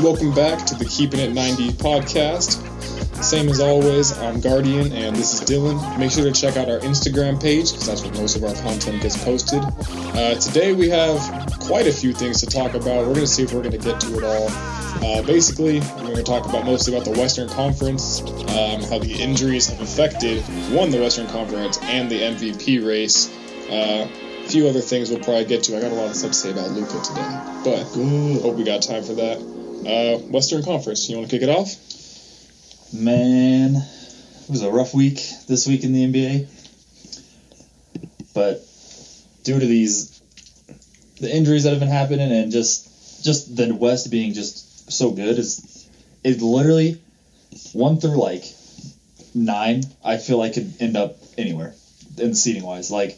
Welcome back to the Keeping It 90 podcast. Same as always, I'm Guardian and this is Dylan. Make sure to check out our Instagram page because that's where most of our content gets posted. Uh, today we have quite a few things to talk about. We're going to see if we're going to get to it all. Uh, basically, we're going to talk about mostly about the Western Conference, um, how the injuries have affected one the Western Conference and the MVP race. Uh, a few other things we'll probably get to. I got a lot of stuff to say about Luka today, but hope we got time for that. Uh, Western Conference, you want to kick it off? Man, it was a rough week this week in the NBA. But due to these the injuries that have been happening and just just the West being just so good is it literally one through like nine, I feel like could end up anywhere in seating wise. Like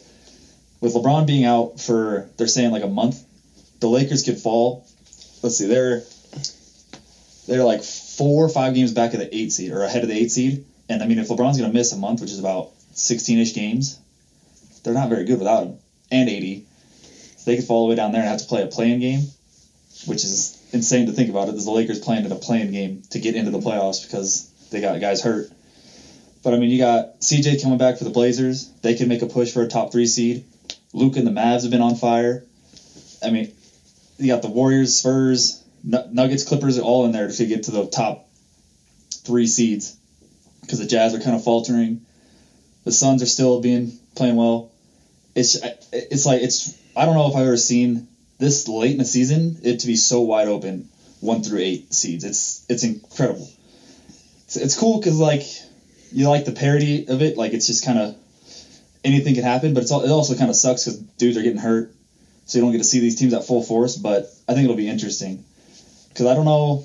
with LeBron being out for they're saying like a month, the Lakers could fall. Let's see, they're they're like four or five games back of the eight seed or ahead of the eight seed. And I mean, if LeBron's going to miss a month, which is about 16 ish games, they're not very good without him. And AD. So they could fall all the way down there and have to play a play-in game, which is insane to think about it. There's the Lakers playing in a play-in game to get into the playoffs because they got guys hurt. But I mean, you got CJ coming back for the Blazers. They can make a push for a top three seed. Luke and the Mavs have been on fire. I mean, you got the Warriors, Spurs, Nuggets, Clippers are all in there to get to the top three seeds because the Jazz are kind of faltering. The Suns are still being playing well. It's it's like it's I don't know if I've ever seen this late in the season it to be so wide open, one through eight seeds. It's it's incredible. It's, it's cool because like you like the parity of it. Like it's just kind of anything can happen, but it's all, it also kind of sucks because dudes are getting hurt, so you don't get to see these teams at full force. But I think it'll be interesting because I don't know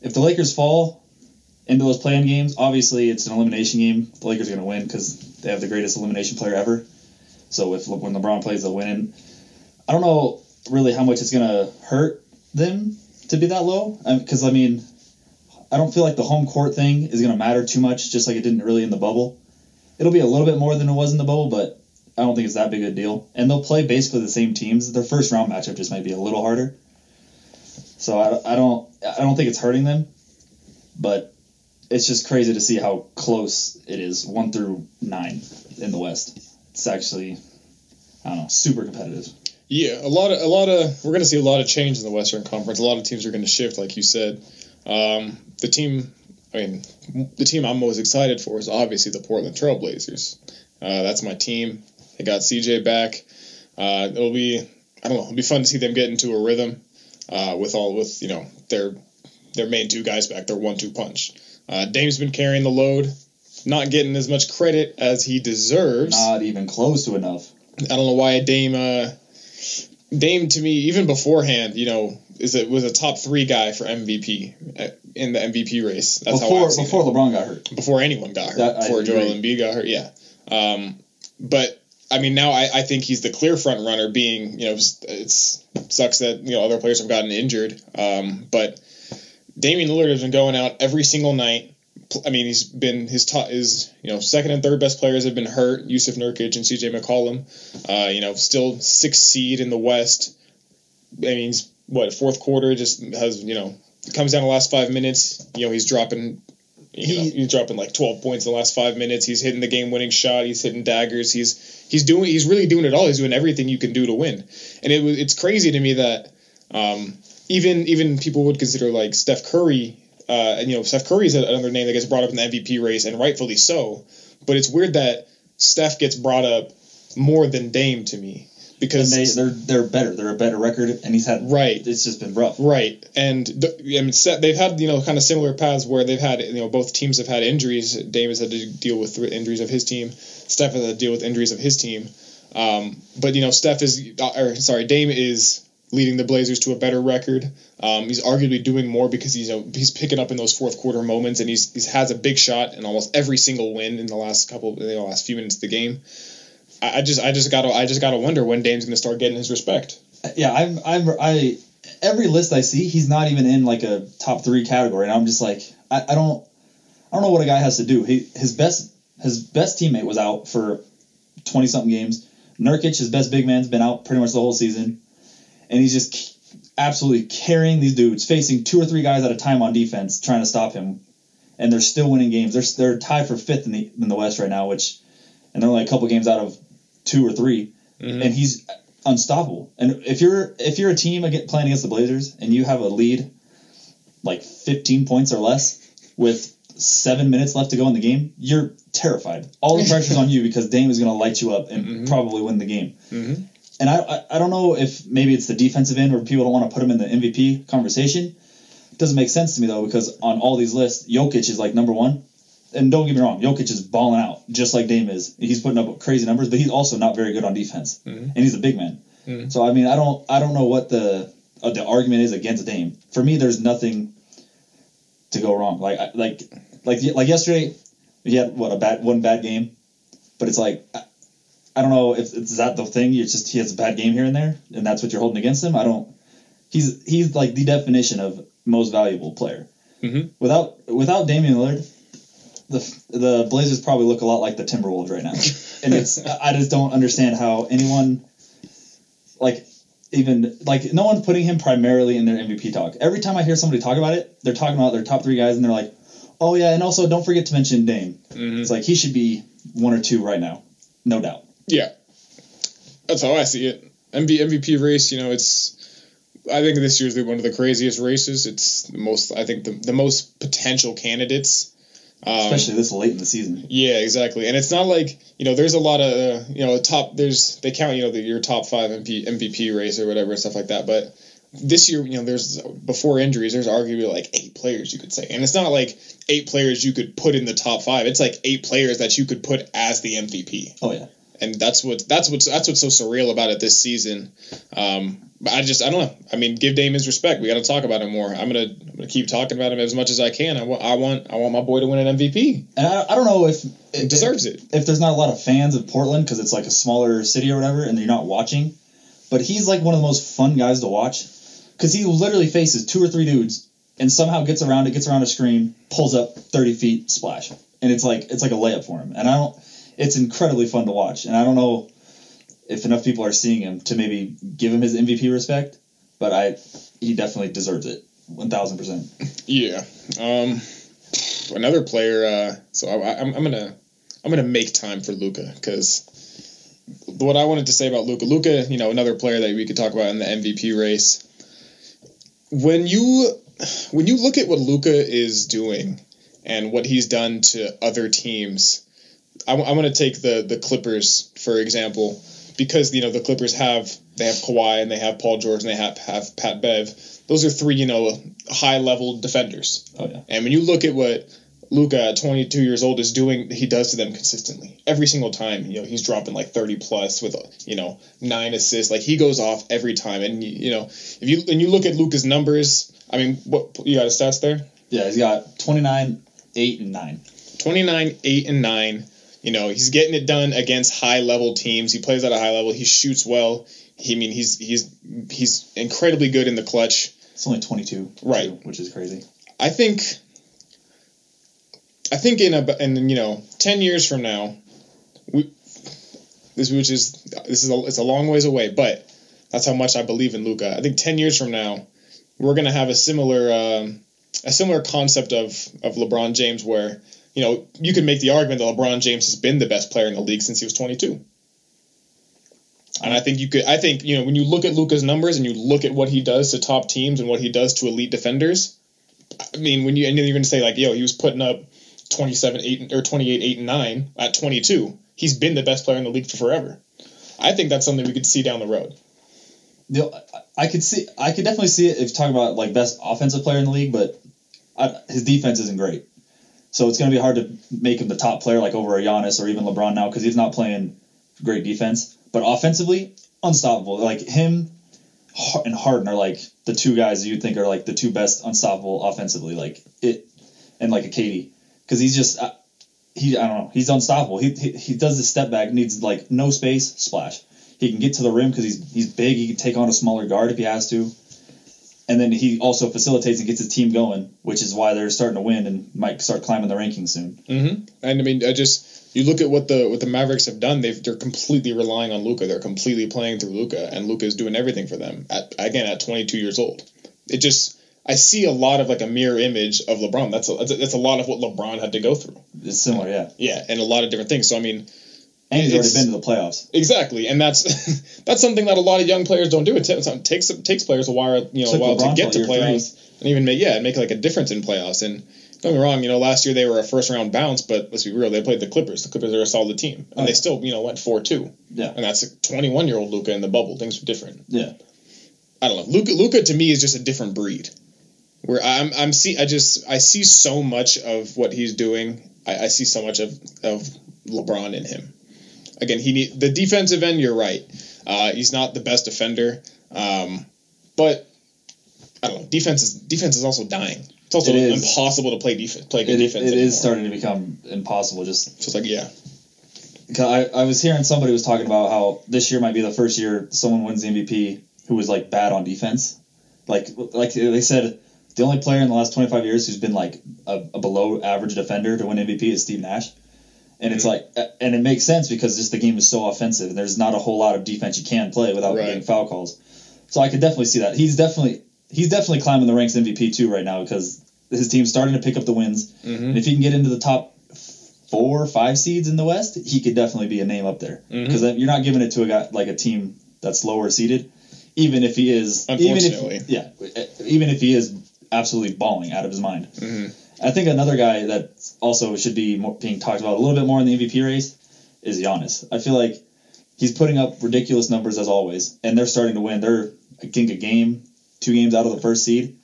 if the Lakers fall into those play-in games. Obviously, it's an elimination game. The Lakers are going to win because they have the greatest elimination player ever. So if when LeBron plays, they'll win. I don't know really how much it's going to hurt them to be that low because I mean, I don't feel like the home court thing is going to matter too much, just like it didn't really in the bubble. It'll be a little bit more than it was in the bubble, but I don't think it's that big of a deal. And they'll play basically the same teams. Their first round matchup just might be a little harder. So I, I don't I don't think it's hurting them, but it's just crazy to see how close it is, one through nine in the West. It's actually I don't know, super competitive. Yeah, a lot of a lot of we're going to see a lot of change in the Western Conference. A lot of teams are going to shift, like you said. Um, the team, I mean, the team I'm most excited for is obviously the Portland Trailblazers. Uh, that's my team. They got CJ back. Uh, it'll be I don't know. It'll be fun to see them get into a rhythm uh, with all with you know their their main two guys back, their one-two punch. Uh, Dame's been carrying the load, not getting as much credit as he deserves. Not even close to enough. I don't know why Dame. Uh, Dame to me, even beforehand, you know, is it was a top three guy for MVP uh, in the MVP race. That's before, how before it. LeBron got hurt. Before anyone got hurt. That, before Joel Embiid got hurt, yeah. Um, but I mean, now I, I think he's the clear front runner. Being you know, it's sucks that you know other players have gotten injured. Um, but Damian Lillard has been going out every single night. I mean, he's been his top is you know second and third best players have been hurt. Jusuf Nurkic and C.J. McCollum. Uh, you know, still sixth seed in the West. I mean, he's what fourth quarter just has you know comes down the last five minutes. You know, he's dropping he, know, he's dropping like 12 points in the last five minutes. He's hitting the game-winning shot. He's hitting daggers. He's he's doing he's really doing it all. He's doing everything you can do to win. And it it's crazy to me that um, even even people would consider like Steph Curry. Uh, and you know Steph Curry is another name that gets brought up in the MVP race, and rightfully so. But it's weird that Steph gets brought up more than Dame to me because and they they're they're better. They're a better record, and he's had right. It's just been rough. Right, and the, I mean, they've had you know kind of similar paths where they've had you know both teams have had injuries. Dame has had to deal with injuries of his team. Steph had to deal with injuries of his team. Um, but you know, Steph is uh, or sorry, Dame is leading the Blazers to a better record. Um, he's arguably doing more because he's you know, he's picking up in those fourth quarter moments, and he's he's has a big shot in almost every single win in the last couple in the last few minutes of the game. I just I just gotta I just gotta wonder when Dame's gonna start getting his respect. Yeah, I'm I'm I every list I see, he's not even in like a top three category, and I'm just like I, I don't I don't know what a guy has to do. He his best his best teammate was out for twenty something games. Nurkic, his best big man's been out pretty much the whole season, and he's just absolutely carrying these dudes, facing two or three guys at a time on defense, trying to stop him, and they're still winning games. They're they're tied for fifth in the in the West right now, which, and they're only a couple games out of two or 3 Mhm. and he's unstoppable. And if you're if you're a team playing against the Blazers and you have a lead, like 15 points or less, with seven minutes left to go in the game, you're terrified. All the pressure's on you because Dame is going to light you up and Mhm. probably win the game. Mhm. And I, I I don't know if maybe it's the defensive end where people don't want to put him in the MVP conversation. It Doesn't make sense to me though because on all these lists, Jokic is like number one. And don't get me wrong, Jokic is balling out just like Dame is. He's putting up crazy numbers, but he's also not very good on defense, Mhm. and he's a big man. Mhm. So I mean, I don't I don't know what the uh, the argument is against Dame. For me, there's nothing to go wrong. Like I- like like like yesterday, he had what a bad one bad game, but it's like. I, I don't know if is that the thing. It's just he has a bad game here and there, and that's what you're holding against him. I don't. He's he's like the definition of most valuable player. Mhm. Without without Damian Lillard, the the Blazers probably look a lot like the Timberwolves right now, and it's I just don't understand how anyone like even like no one's putting him primarily in their MVP talk. Every time I hear somebody talk about it, they're talking about their top three guys, and they're like, oh yeah, and also don't forget to mention Dame. Mhm. It's like he should be one or two right now, no doubt. Yeah, that's how I see it. MV, MVP race, you know, it's. I think this year's one of the craziest races. It's the most. I think the the most potential candidates. Um, especially this late in the season. Yeah, exactly. And it's not like you know, there's a lot of uh, you know top. There's they count you know the, your top five MP, MVP race or whatever and stuff like that. But this year, you know, there's before injuries, there's arguably like eight players you could say, and it's not like eight players you could put in the top five. It's like eight players that you could put as the MVP Oh yeah, and that's what that's what's that's what's so surreal about it this season. Um, but I just I don't know. I mean, give Dame his respect. We got to talk about him more. I'm gonna I'm gonna keep talking about him as much as I can. I want I want I want my boy to win an MVP. and I, I don't know if if, deserves it. if there's not a lot of fans of Portland because it's like a smaller city or whatever, and you're not watching, but he's like one of the most fun guys to watch because he literally faces two or three dudes and somehow gets around it, gets around a screen, pulls up 30 feet, splash, and it's like it's like a layup for him. And I don't, it's incredibly fun to watch. And I don't know if enough people are seeing him to maybe give him his MVP respect, but I he definitely deserves it, 1,000 percent. Yeah. Um, another player. Uh, so I, I'm I'm gonna I'm gonna make time for Luka because what I wanted to say about Luka, Luka, you know, another player that we could talk about in the MVP race. When you when you look at what Luka is doing and what he's done to other teams, I'm going to take the the Clippers for example because you know the Clippers have they have Kawhi and they have Paul George and they have have Pat Bev. Those are three you know high level defenders. Oh yeah, And when you look at what Luka at 22 years old is doing, he does to them consistently. Every single time, you know, he's dropping like 30 plus with, you know, nine assists. Like he goes off every time. And you, know, if you and you look at Luka's numbers, I mean, what you got his stats there? yeah, he's got 29, eight, and nine. 29, 8 and 9. You know, he's getting it done against high level teams. He plays at a high level. He shoots well. He I mean he's he's he's incredibly good in the clutch. It's only 22, Right. too, which is crazy. I think I think in a in you know ten years from now, we this which is this is a, it's a long ways away, but that's how much I believe in Luka. I think ten years from now, we're gonna have a similar um, a similar concept of of LeBron James where you know you could make the argument that LeBron James has been the best player in the league since he was twenty two. And I think you could. I think you know when you look at Luka's numbers and you look at what he does to top teams and what he does to elite defenders. I mean, when you and you're going to say like, yo, he was putting up 27, 8, or 28, 8, and 9 at 22. He's been the best player in the league for forever. I think that's something we could see down the road. You know, I could see, I could definitely see it if you talk about like best offensive player in the league, but I, his defense isn't great. So it's going to be hard to make him the top player like over a Giannis or even LeBron now because he's not playing great defense. But offensively, unstoppable. Like him and Harden are like the two guys you'd think are like the two best unstoppable offensively. Like it, and like a KD because he's just uh, he I don't know he's unstoppable. He, he he does the step back needs like no space splash. He can get to the rim because he's he's big. He can take on a smaller guard if he has to. And then he also facilitates and gets his team going, which is why they're starting to win and might start climbing the rankings soon. Mm-hmm. And I mean, I just You look at what the what the Mavericks have done. They've they're completely relying on Luka. They're completely playing through Luka, and Luka is doing everything for them. At again at 22 years old, it just I see a lot of like a mirror image of LeBron. That's a that's a, that's a lot of what LeBron had to go through. It's similar, yeah. Yeah, and a lot of different things. So I mean, And he's already been to the playoffs. exactly, and that's that's something that a lot of young players don't do. It takes it takes takes players a while you know a while to get to playoffs and even make yeah make like a difference in playoffs. And don't get me wrong, you know last year they were a first round bounce, but let's be real, they played the Clippers. The Clippers are a solid team, and Oh, they still you know went four two. Yeah. and that's a 21 year old Luka in the bubble. Things were different. Yeah. I don't know. Luka Luka to me is just a different breed. Where I'm I'm see I just I see so much of what he's doing. I, I see so much of of LeBron in him. Again, he need the defensive end. You're right. Uh, he's not the best defender, um, but I don't know. Defense is defense is also dying. It's also It is. impossible to play defense. Play good It, defense. it anymore. is starting to become impossible. Just it's like yeah, I, I was hearing somebody was talking about how this year might be the first year someone wins the MVP who was like bad on defense. Like like they said, the only player in the last 25 years who's been like a, a below average defender to win MVP is Steve Nash. And it's like, and it makes sense because just the game is so offensive, and there's not a whole lot of defense you can play without Right. getting foul calls. So I could definitely see that. He's definitely he's definitely climbing the ranks MVP too right now because his team's starting to pick up the wins. mm-hmm. And if he can get into the top four or five seeds in the West, he could definitely be a name up there. Mhm. Because you're not giving it to a guy like a team that's lower seeded, even if he is. Unfortunately. even if, yeah, even if he is absolutely balling out of his mind. hmm I think another guy that also should be more, being talked about a little bit more in the MVP race is Giannis. I feel like he's putting up ridiculous numbers as always, and they're starting to win. They're I think a game, two games out of the first seed,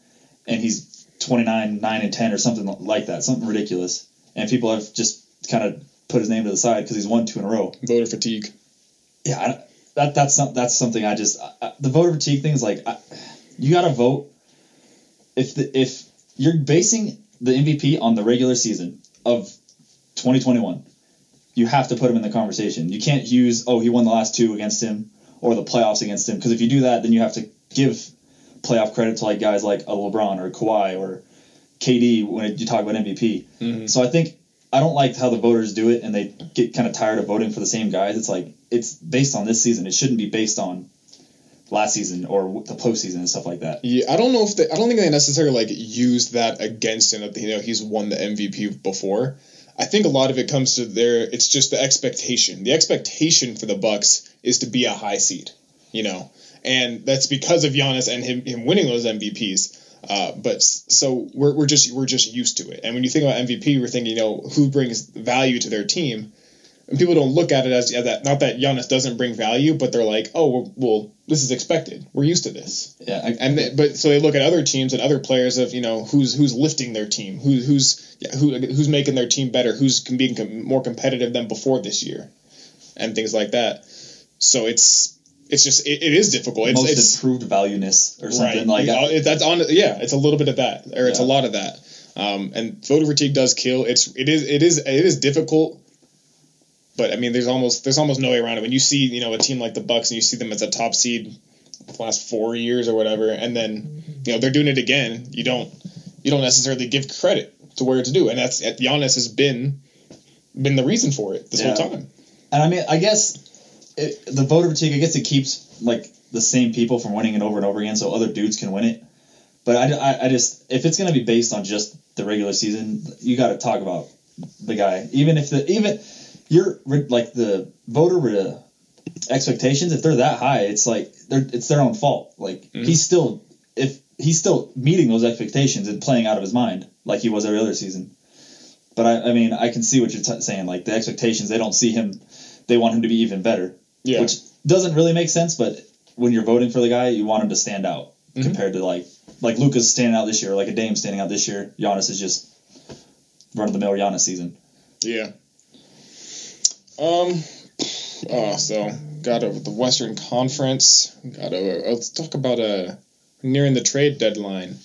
and he's 29, 9, and 10 or something like that, something ridiculous. And people have just kind of put his name to the side because he's won two in a row. voter fatigue. Yeah, I, that that's some, that's something I just I- the voter fatigue thing is like I, you got to vote if the if you're basing the MVP on the regular season of 2021, you have to put him in the conversation. You can't use oh he won the last two against him or the playoffs against him because if you do that then you have to give playoff credit to like guys like a LeBron or Kawhi or KD when you talk about MVP. Mhm. So I think I don't like how the voters do it, and they get kind of tired of voting for the same guys. It's like it's based on this season. It shouldn't be based on last season or the postseason and stuff like that. Yeah, I don't know if they, I don't think they necessarily like use that against him you know he's won the MVP before. I think a lot of it comes to their it's just the expectation. The expectation for the Bucks is to be a high seed, you know, and that's because of Giannis and him him winning those MVPs. Uh, but so we're, we're just we're just used to it. And when you think about MVP, we're thinking you know who brings value to their team. And people don't look at it as yeah, that not that Giannis doesn't bring value, but they're like, oh well, this is expected. We're used to this Yeah, I, and they, but so they look at other teams and other players of you know who's who's lifting their team, who, who's yeah, who who's making their team better, who's being com- more competitive than before this year, and things like that. So it's it's just it, it is difficult. It's, most it's improved valueness or something right. like that. that's on yeah, it's a little bit of that, or it's a lot of that. Um, and voter fatigue does kill. It's it is it is it is difficult. But I mean, there's almost there's almost no way around it. When you see you know a team like the Bucks and you see them as a top seed the last four years or whatever, and then you know they're doing it again, you don't you don't necessarily give credit to where it's due, and that's Giannis has been been the reason for it this Yeah. whole time. And I mean, I guess it, the voter fatigue. I guess it keeps like the same people from winning it over and over again, so other dudes can win it. But I, I, I just if it's gonna be based on just the regular season, you got to talk about the guy. Even if the even you're like the voter expectations, if they're that high, it's like they're it's their own fault. Like Mhm. he's still if he's still meeting those expectations and playing out of his mind like he was every other season. But I, I mean, I can see what you're t- saying. Like the expectations, they don't see him. They want him to be even better, Yeah, which doesn't really make sense. But when you're voting for the guy, you want him to stand out Mhm. compared to like like Luka's standing out this year, like a Dame standing out this year. Giannis is just run of the mill Giannis season. Yeah. Um. Oh, so got over the Western Conference. Got over. Let's talk about uh nearing the trade deadline.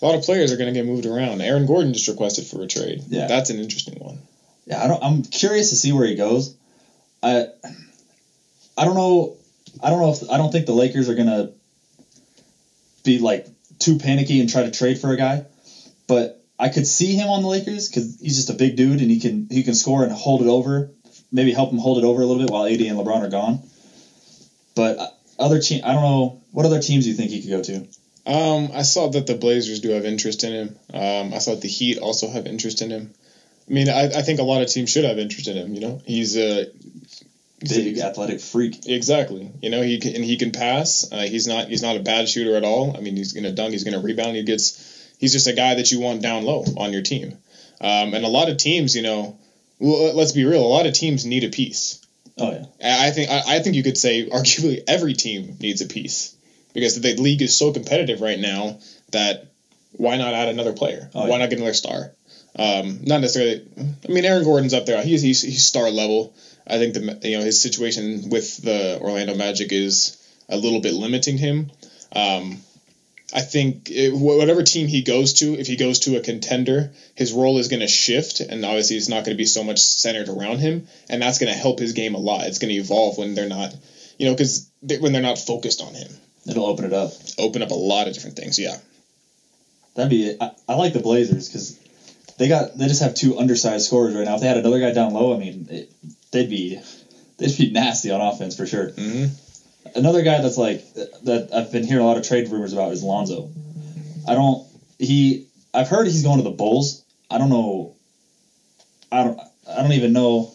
A lot of players are going to get moved around. Aaron Gordon just requested for a trade. Yeah. That's an interesting one. Yeah, I don't. I'm curious to see where he goes. I I don't know. I don't know if I don't think the Lakers are gonna be like too panicky and try to trade for a guy, but I could see him on the Lakers because he's just a big dude and he can he can score and hold it over. Maybe help him hold it over a little bit while AD and LeBron are gone. But other team, I don't know what other teams do you think he could go to. Um, I saw that the Blazers do have interest in him. Um, I saw that the Heat also have interest in him. I mean, I, I think a lot of teams should have interest in him. You know, he's a big athletic freak. Exactly. You know, he can, and he can pass. Uh, he's not he's not a bad shooter at all. I mean, he's gonna dunk. He's gonna rebound. He gets. He's just a guy that you want down low on your team. Um, and a lot of teams, you know, well, let's be real. A lot of teams need a piece. Oh yeah. I think I, I think you could say arguably every team needs a piece because the league is so competitive right now that why not add another player? Oh, why not get another star? Um, not necessarily. I mean, Aaron Gordon's up there. He's, he's he's star level. I think the you know his situation with the Orlando Magic is a little bit limiting him. Um, I think it, whatever team he goes to, if he goes to a contender, his role is going to shift, and obviously it's not going to be so much centered around him, and that's going to help his game a lot. It's going to evolve when they're not, you know, because they, when they're not focused on him. It'll open it up. Open up a lot of different things. Yeah. That'd be. It. I, I like the Blazers because they got they just have two undersized scorers right now. If they had another guy down low, I mean, it, they'd be they'd be nasty on offense for sure. Mm-hmm. Another guy that's like that I've been hearing a lot of trade rumors about is Lonzo. I don't he I've heard he's going to the Bulls. I don't know. I don't I don't even know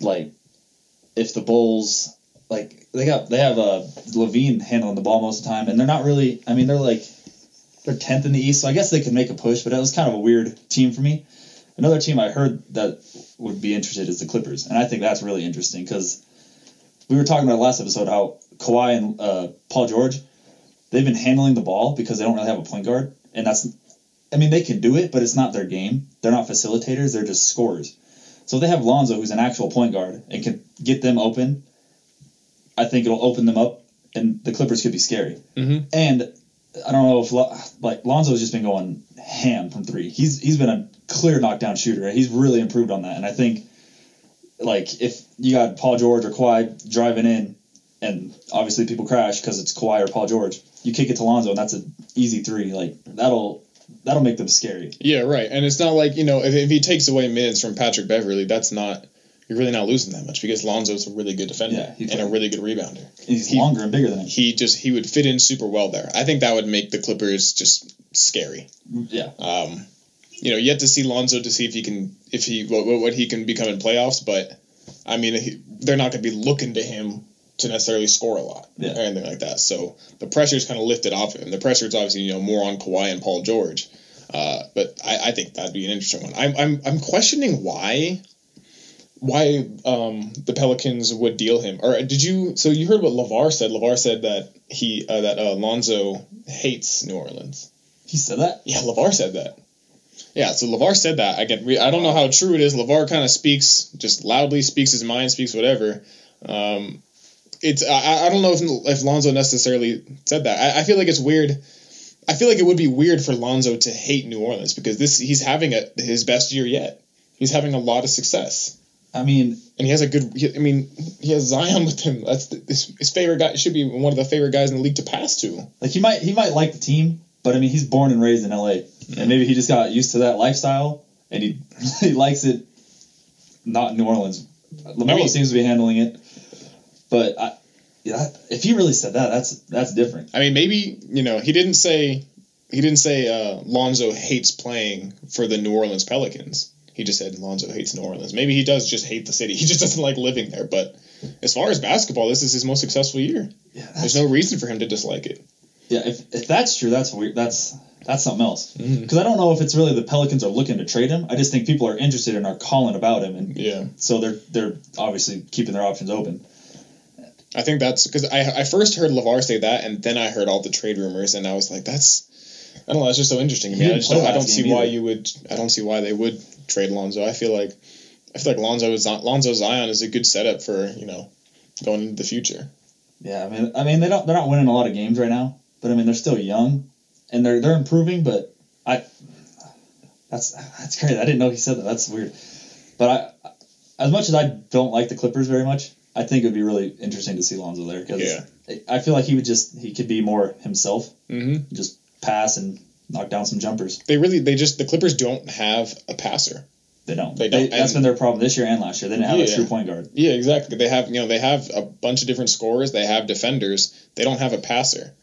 like if the Bulls like they got they have uh LaVine handling the ball most of the time and they're not really I mean they're like they're tenth in the East so I guess they could make a push but it was kind of a weird team for me. Another team I heard that would be interested is the Clippers and I think that's really interesting because we were talking about last episode how Kawhi and uh, Paul George they've been handling the ball because they don't really have a point guard and that's I mean they can do it but it's not their game. They're not facilitators. They're just scorers. So if they have Lonzo who's an actual point guard and can get them open I think it'll open them up, and the Clippers could be scary. Mm-hmm. And I don't know if like Lonzo's just been going ham from three. He's he's been a clear knockdown shooter. He's really improved on that, and I think like if you got Paul George or Kawhi driving in, and obviously people crash because it's Kawhi or Paul George, you kick it to Lonzo, and that's an easy three. Like that'll that'll make them scary. Yeah, right. And it's not like you know if, if he takes away minutes from Patrick Beverley, that's not you're really not losing that much because Lonzo's a really good defender yeah, and a really good rebounder. He's he, longer and bigger than him. He just he would fit in super well there. I think that would make the Clippers just scary. Yeah. Um, you know, yet to see Lonzo to see if he can if he what, what he can become in playoffs, but I mean he, they're not going to be looking to him to necessarily score a lot yeah. or anything like that. So the pressure is kind of lifted off him. The pressure is obviously you know more on Kawhi and Paul George. Uh, but I, I think that'd be an interesting one. I'm, I'm, I'm questioning why why um, the Pelicans would deal him. Or did you? So you heard what LaVar said. LaVar said that he uh, that uh, Lonzo hates New Orleans. He said that. Yeah, LaVar said that. Yeah, so LaVar said that. Again, I don't know how true it is. LaVar kind of speaks just loudly, speaks his mind, speaks whatever. Um, it's I, I don't know if if Lonzo necessarily said that. I, I feel like it's weird. I feel like it would be weird for Lonzo to hate New Orleans because this he's having a, his best year yet. He's having a lot of success. I mean, and he has a good. I mean, he has Zion with him. That's the, his, his favorite guy. Should be one of the favorite guys in the league to pass to. Like he might he might like the team, but I mean he's born and raised in L.A. And maybe he just got used to that lifestyle and he he likes it. Not New Orleans. LaMelo I mean, seems to be handling it, but I, yeah, if he really said that, that's that's different. I mean, maybe you know he didn't say he didn't say uh, Lonzo hates playing for the New Orleans Pelicans. He just said Lonzo hates New Orleans. Maybe he does just hate the city. He just doesn't like living there. But as far as basketball, this is his most successful year. Yeah, There's no reason for him to dislike it. Yeah, if, if that's true, that's weird. That's that's something else. Because mm-hmm. I don't know if it's really the Pelicans are looking to trade him. I just think people are interested and are calling about him, and yeah, so they're they're obviously keeping their options open. I think that's because I I first heard LaVar say that, and then I heard all the trade rumors, and I was like, that's I don't know, that's just so interesting to me. I just don't, I don't see why you would I don't see why they would trade Lonzo. I feel like I feel like Lonzo is Lonzo Zion is a good setup for you know going into the future. Yeah, I mean, I mean they don't they're not winning a lot of games right now, but I mean they're still young, and they're they're improving. But I that's that's great. I didn't know he said that. That's weird. But I as much as I don't like the Clippers very much, I think it would be really interesting to see Lonzo there because yeah. I feel like he would just he could be more himself, mm-hmm. just pass and knock down some jumpers. They really, they just the Clippers don't have a passer. They don't. They They don't, that's and- been their problem this year and last year. They didn't have a true point guard. Yeah, exactly. They have you know they have a bunch of different scorers. They have defenders. They don't have a passer.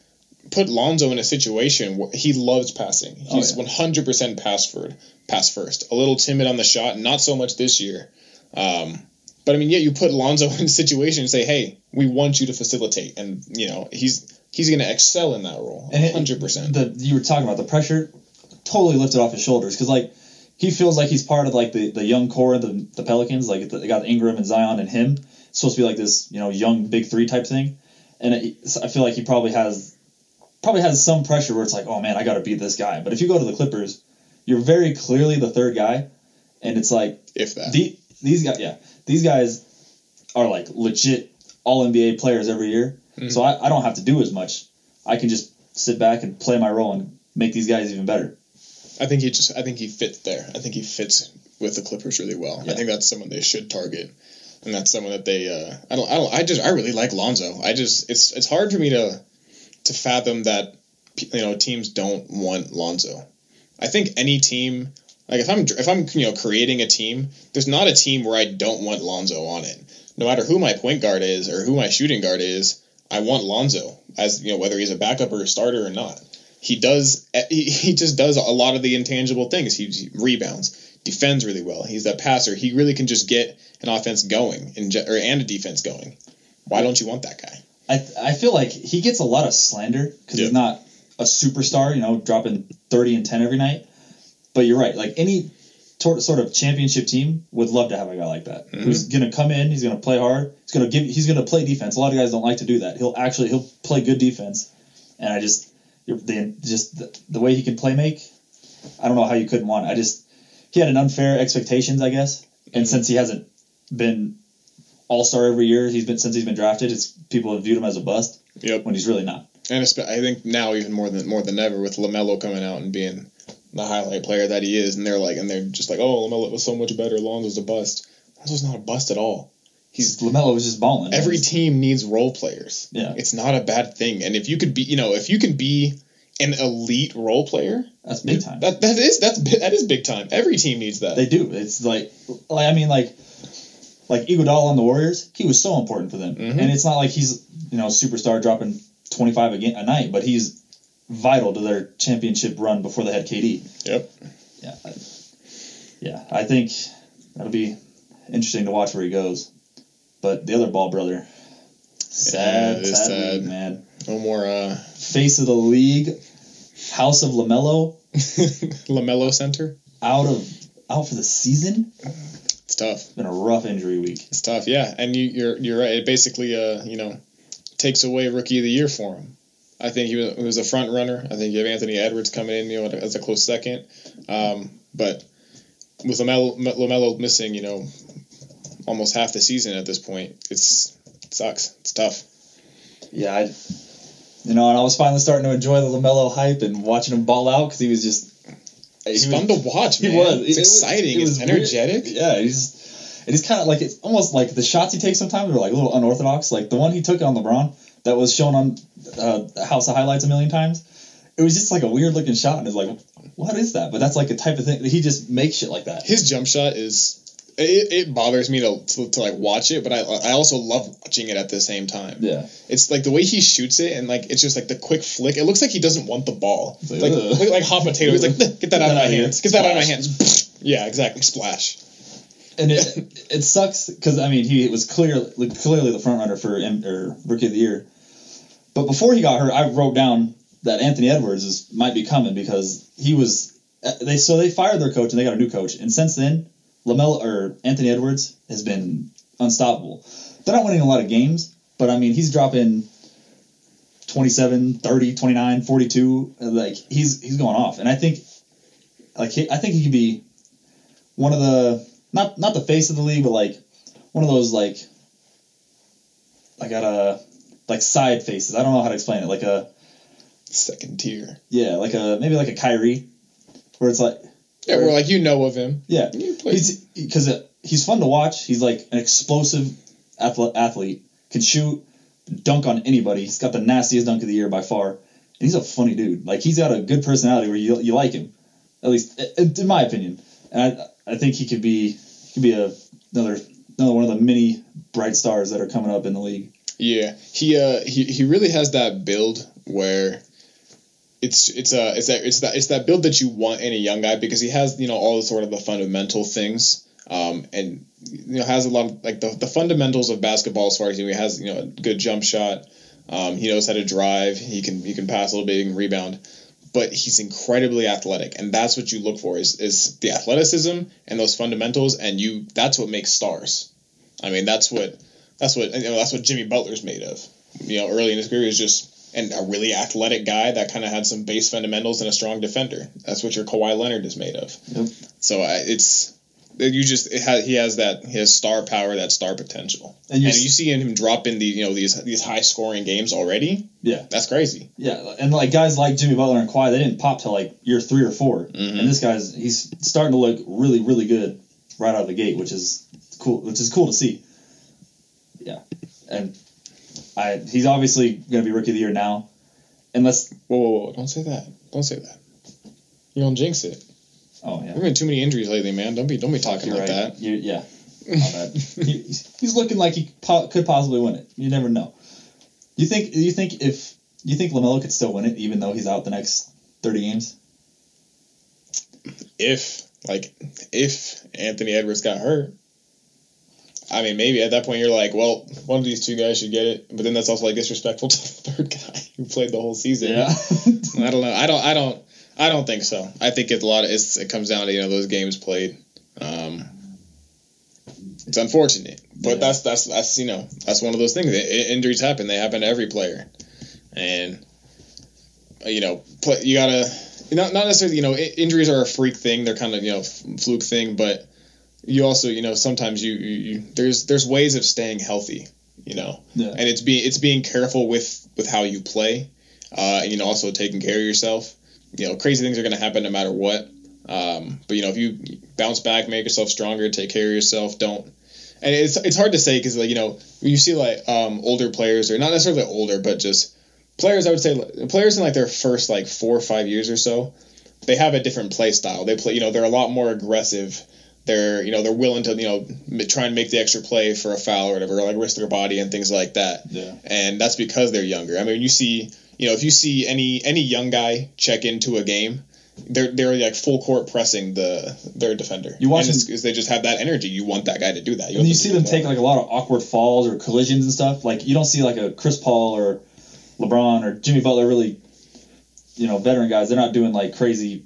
Put Lonzo in a situation where he loves passing. Oh, He's yeah. one hundred percent pass first. Pass first. A little timid on the shot. Not so much this year. Um, but I mean, yeah, you put Lonzo in a situation and say, "Hey, we want you to facilitate," and you know he's he's going to excel in that role. Hundred percent. The you were talking about the pressure, totally lifted off his shoulders because like he feels like he's part of like the, the young core of the the Pelicans. Like they got Ingram and Zion and him. It's supposed to be like this you know young big three type thing, and it, I feel like he probably has probably has some pressure where it's like oh man I got to beat this guy. But if you go to the Clippers, you're very clearly the third guy, and it's like If that. the, these guys, yeah, these guys are like legit all NBA players every year. Mhm. So I, I don't have to do as much. I can just sit back and play my role and make these guys even better. I think he just I think he fits there. I think he fits with the Clippers really well. I think that's someone they should target. And that's someone that they uh, I don't I don't I just I really like Lonzo. I just it's it's hard for me to to fathom that you know teams don't want Lonzo. I think any team like if I'm if I'm you know creating a team, there's not a team where I don't want Lonzo on it. No matter who my point guard is or who my shooting guard is, I want Lonzo as you know whether he's a backup or a starter or not. He does he, he just does a lot of the intangible things. He, he rebounds defends really well. He's that passer. He really can just get an offense going and, or, and a defense going. Why don't you want that guy I, I feel like he gets a lot of slander because Yeah. he's not a superstar, you know, dropping 30 and 10 every night. But you're right. Like any tor- sort of championship team would love to have a guy like that Mm-hmm. who's going to come in, he's going to play hard, he's going to give, he's going to play defense. A lot of guys don't like to do that. He'll actually he'll play good defense, and I just the just the, the way he can play make, I don't know how you couldn't want. It. I just he had an unfair expectations, I guess, and Mhm. since he hasn't been all star every year, he's been since he's been drafted. It's people have viewed him as a bust Yep. when he's really not. and I think now even more than more than ever with Lamelo coming out and being the highlight player that he is and they're like and they're just like oh Lamelo was so much better Lonzo's a bust Lonzo's not a bust at all He's Lamelo was just balling. every team needs role players Yeah. it's not a bad thing and if you could be you know if you can be an elite role player that's big time. That that is that is big time. Every team needs that. They do. It's like, like I mean, like, like Iguodala on the Warriors. He was so important for them, Mhm. and it's not like he's you know superstar dropping twenty five a, ga- a night, but he's vital to their championship run before they had KD. Yep. Yeah, I, yeah. I think that'll be interesting to watch where he goes. But the other ball brother, sad, is sad, sad. league, man. No more uh, Face of the league, House of Lamelo Lamelo Center. out of out for the season. It's tough. It's been a rough injury week. It's tough. Yeah, and you, you're you're right. It basically uh you know takes away rookie of the year for him. I think he was, he was a front runner. I think you have Anthony Edwards coming in, you know, as a close second. Um, but with Lamelo, Lamelo missing, you know, almost half the season at this point, it's it sucks. It's tough. Yeah, I, you know, and I was finally starting to enjoy the Lamelo hype and watching him ball out because he was just. It's he fun was, to watch, He man. was. It's It exciting. it it's was weird. energetic. Yeah, he's. And he's kind of like it's almost like the shots he takes sometimes are like a little unorthodox. Like the one he took on LeBron that was shown on uh, House of Highlights a million times. It was just like a weird looking shot, and it's like, what is that? But that's like a type of thing he just makes shit like that. his jump shot is it, it bothers me to, to, to like watch it but I, I also love watching it at the same time. Yeah, it's like the way he shoots it and like it's just like the quick flick it looks like he doesn't want the ball. Like, like like, like hot potato he's like get that out of my hands get that out of my hands. Yeah exactly. Splash. And it it sucks because I mean he was clear clearly the front runner for M- or rookie of the year, but before he got hurt, I wrote down that Anthony Edwards is might be coming because he was uh, they so they fired their coach and they got a new coach. And since then Lamelo or Anthony Edwards has been unstoppable. They're not winning a lot of games, but I mean he's dropping 27, 30, 29, 42 like he's he's going off and I think like he, I think he could be one of the not not the face of the league, but like one of those like I got a like side faces. I don't know how to explain it. Like a second tier yeah, like a maybe like a Kyrie, where it's like yeah we're like you know of him yeah, he's because he's fun to watch. He's like an explosive athlete, athlete, can shoot, dunk on anybody. He's got the nastiest dunk of the year by far, and he's a funny dude. Like he's got a good personality where you you like him, at least in my opinion. And I I think he could be he could be a another another one of the many bright stars that are coming up in the league. Yeah, he uh he, he really has that build where it's it's uh it's that it's that it's that build that you want in a young guy because he has you know all the sort of the fundamental things um and you know has a lot of like the, the fundamentals of basketball as far as you know, he has you know a good jump shot. Um he knows how to drive. He can he can pass a little bit. He can rebound. But he's incredibly athletic and that's what you look for is is the athleticism and those fundamentals and you that's what makes stars. I mean that's what that's what you know, that's what Jimmy Butler's made of. You know early in his career is just and a really athletic guy that kind of had some base fundamentals and a strong defender. That's what your Kawhi Leonard is made of. Yep. So I, it's you just has, he has that he has star power, that star potential, And and you you, s- see him drop in the you know these these high scoring games already. Yeah. That's crazy. Yeah, and like guys like Jimmy Butler and Kawhi, they didn't pop till like year three or 4 Mhm. and this guy's he's starting to look really really good right out of the gate, which is cool. Which is cool to see. Yeah, and I he's obviously going to be rookie of the year now, unless Whoa, whoa, whoa! Don't say that. Don't say that. You don't jinx it. oh yeah, There've been too many injuries lately, man. Don't be don't be talking you're like right. that. You, yeah, he, he's looking like he po- could possibly win it. You never know. You think you think if you think Lamelo could still win it even though he's out the next thirty games? if like if Anthony Edwards got hurt, I mean maybe at that point you're like, well, one of these two guys should get it, but then that's also like disrespectful to the third guy who played the whole season. Yeah. I don't know. I don't. I don't. I don't think so. I think it's a lot of it's, it comes down to you know those games played. Um, it's unfortunate, but Yeah. that's that's that's you know that's one of those things. I- I- injuries happen. They happen to every player, and uh, you know play, you gotta not not necessarily you know injuries are a freak thing. They're kind of you know f- fluke thing, but you also you know sometimes you, you, you there's there's ways of staying healthy. You know, Yeah. and it's being it's being careful with with how you play, uh, and you know also taking care of yourself. You know, crazy things are going to happen no matter what. Um, but you know, if you bounce back, make yourself stronger, take care of yourself, don't. And it's it's hard to say because like you know you see like um, older players or not necessarily older, but just players. I would say players in like their first like four or five years or so, they have a different play style. They play you know they're a lot more aggressive. They're you know they're willing to you know try and make the extra play for a foul or whatever, or like risk their body and things like that Yeah. and that's because they're younger. I mean, you see, you know, if you see any any young guy check into a game, they're they're like full court pressing the their defender. You watch and 'cause they just have that energy. You want that guy to do that. And you see them take like a lot of awkward falls or collisions and stuff. Like you don't see like a Chris Paul or LeBron or Jimmy Butler really, you know, veteran guys. They're not doing like crazy,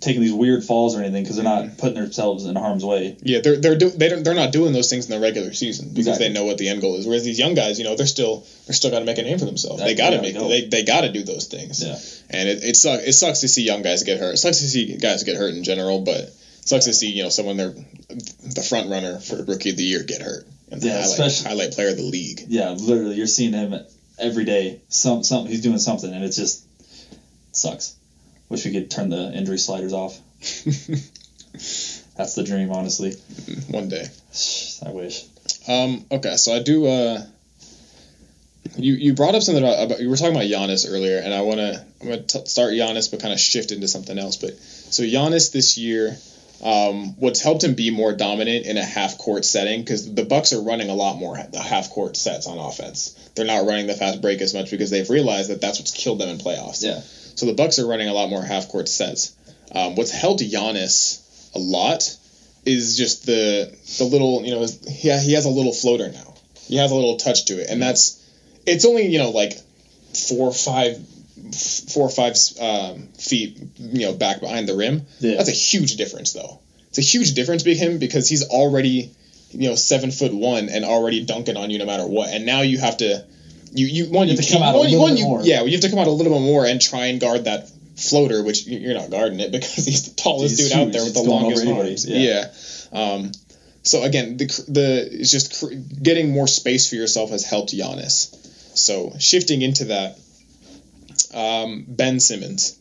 taking these weird falls or anything because they're not mm-hmm. putting themselves in harm's way. Yeah, they're they're do, they don't, they're not doing those things in the regular season because Exactly. they know what the end goal is. Whereas these young guys, you know, they're still they're still got to make a name for themselves. That- they got to yeah, make go. they they got to do those things. Yeah. And it it sucks it sucks to see young guys get hurt. It sucks to see guys get hurt in general, but it sucks to see you know someone they're the front runner for rookie of the year get hurt and Yeah, highlight, especially- highlight player of the league. Yeah, literally, you're seeing him every day. Some some he's doing something, and it just sucks. Wish we could turn the injury sliders off. That's the dream, honestly. One day. I wish. Um, okay, so I do. Uh, you you brought up something about, about you were talking about Giannis earlier, and I want to I'm gonna t- start Giannis, but kind of shift into something else. But so Giannis this year, um, what's helped him be more dominant in a half court setting because the Bucks are running a lot more the half court sets on offense. They're not running the fast break as much because they've realized that that's what's killed them in playoffs. Yeah. So the Bucks are running a lot more half court sets. Um, what's held Giannis a lot is just the the little you know he he has a little floater now. He has a little touch to it, and that's it's only you know like four or five four or five um, feet you know back behind the rim. Yeah. That's a huge difference though. It's a huge difference with him because he's already you know seven foot one and already dunking on you no matter what, and now you have to. You, you one You you, have to come out a one, little one bit you, more. yeah you have to come out a little bit more and try and guard that floater which you- you're not guarding it because he's the tallest He's dude out there with the longest arms. Yeah. yeah, Um, so again the the it's just cr- getting more space for yourself has helped Giannis. So shifting into that um, Ben Simmons.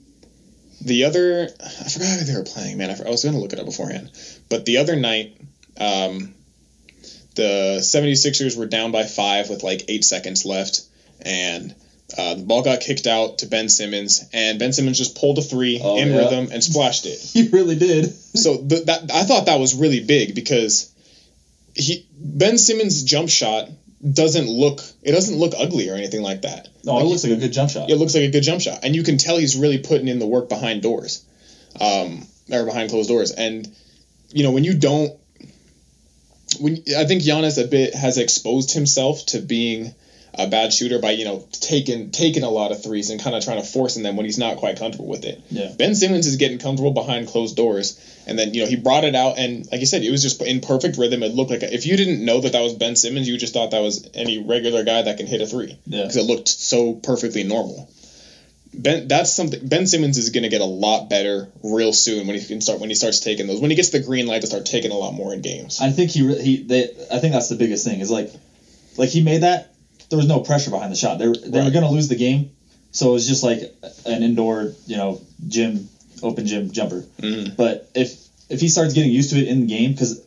The other I forgot who they were playing man. I, I was going to look it up beforehand. But the other night um, the 76ers were down by five with like eight seconds left and Uh, the ball got kicked out to Ben Simmons, and Ben Simmons just pulled a three Oh, in yeah. rhythm and splashed it. He really did. So th- that I thought that was really big because he Ben Simmons' jump shot doesn't look it doesn't look ugly or anything like that. No, it looks like a good jump shot. It looks like a good jump shot, and you can tell he's really putting in the work behind doors, um, or behind closed doors. And you know when you don't, when I think Giannis a bit has exposed himself to being a bad shooter by you know taking taking a lot of threes and kind of trying to forcing them when he's not quite comfortable with it. Yeah. Ben Simmons is getting comfortable behind closed doors, and then you know he brought it out, and like you said, it was just in perfect rhythm. It looked like a, if you didn't know that that was Ben Simmons, you just thought that was any regular guy that can hit a three Yeah. because it looked so perfectly normal. Ben, that's something. Ben Simmons is going to get a lot better real soon when he can start when he starts taking those when he gets the green light to start taking a lot more in games. I think he he they I think that's the biggest thing is like like he made that there was no pressure behind the shot. They were, they were going to lose the game, so it was just like an indoor you know gym open gym jumper. Mhm. But if if he starts getting used to it in the game because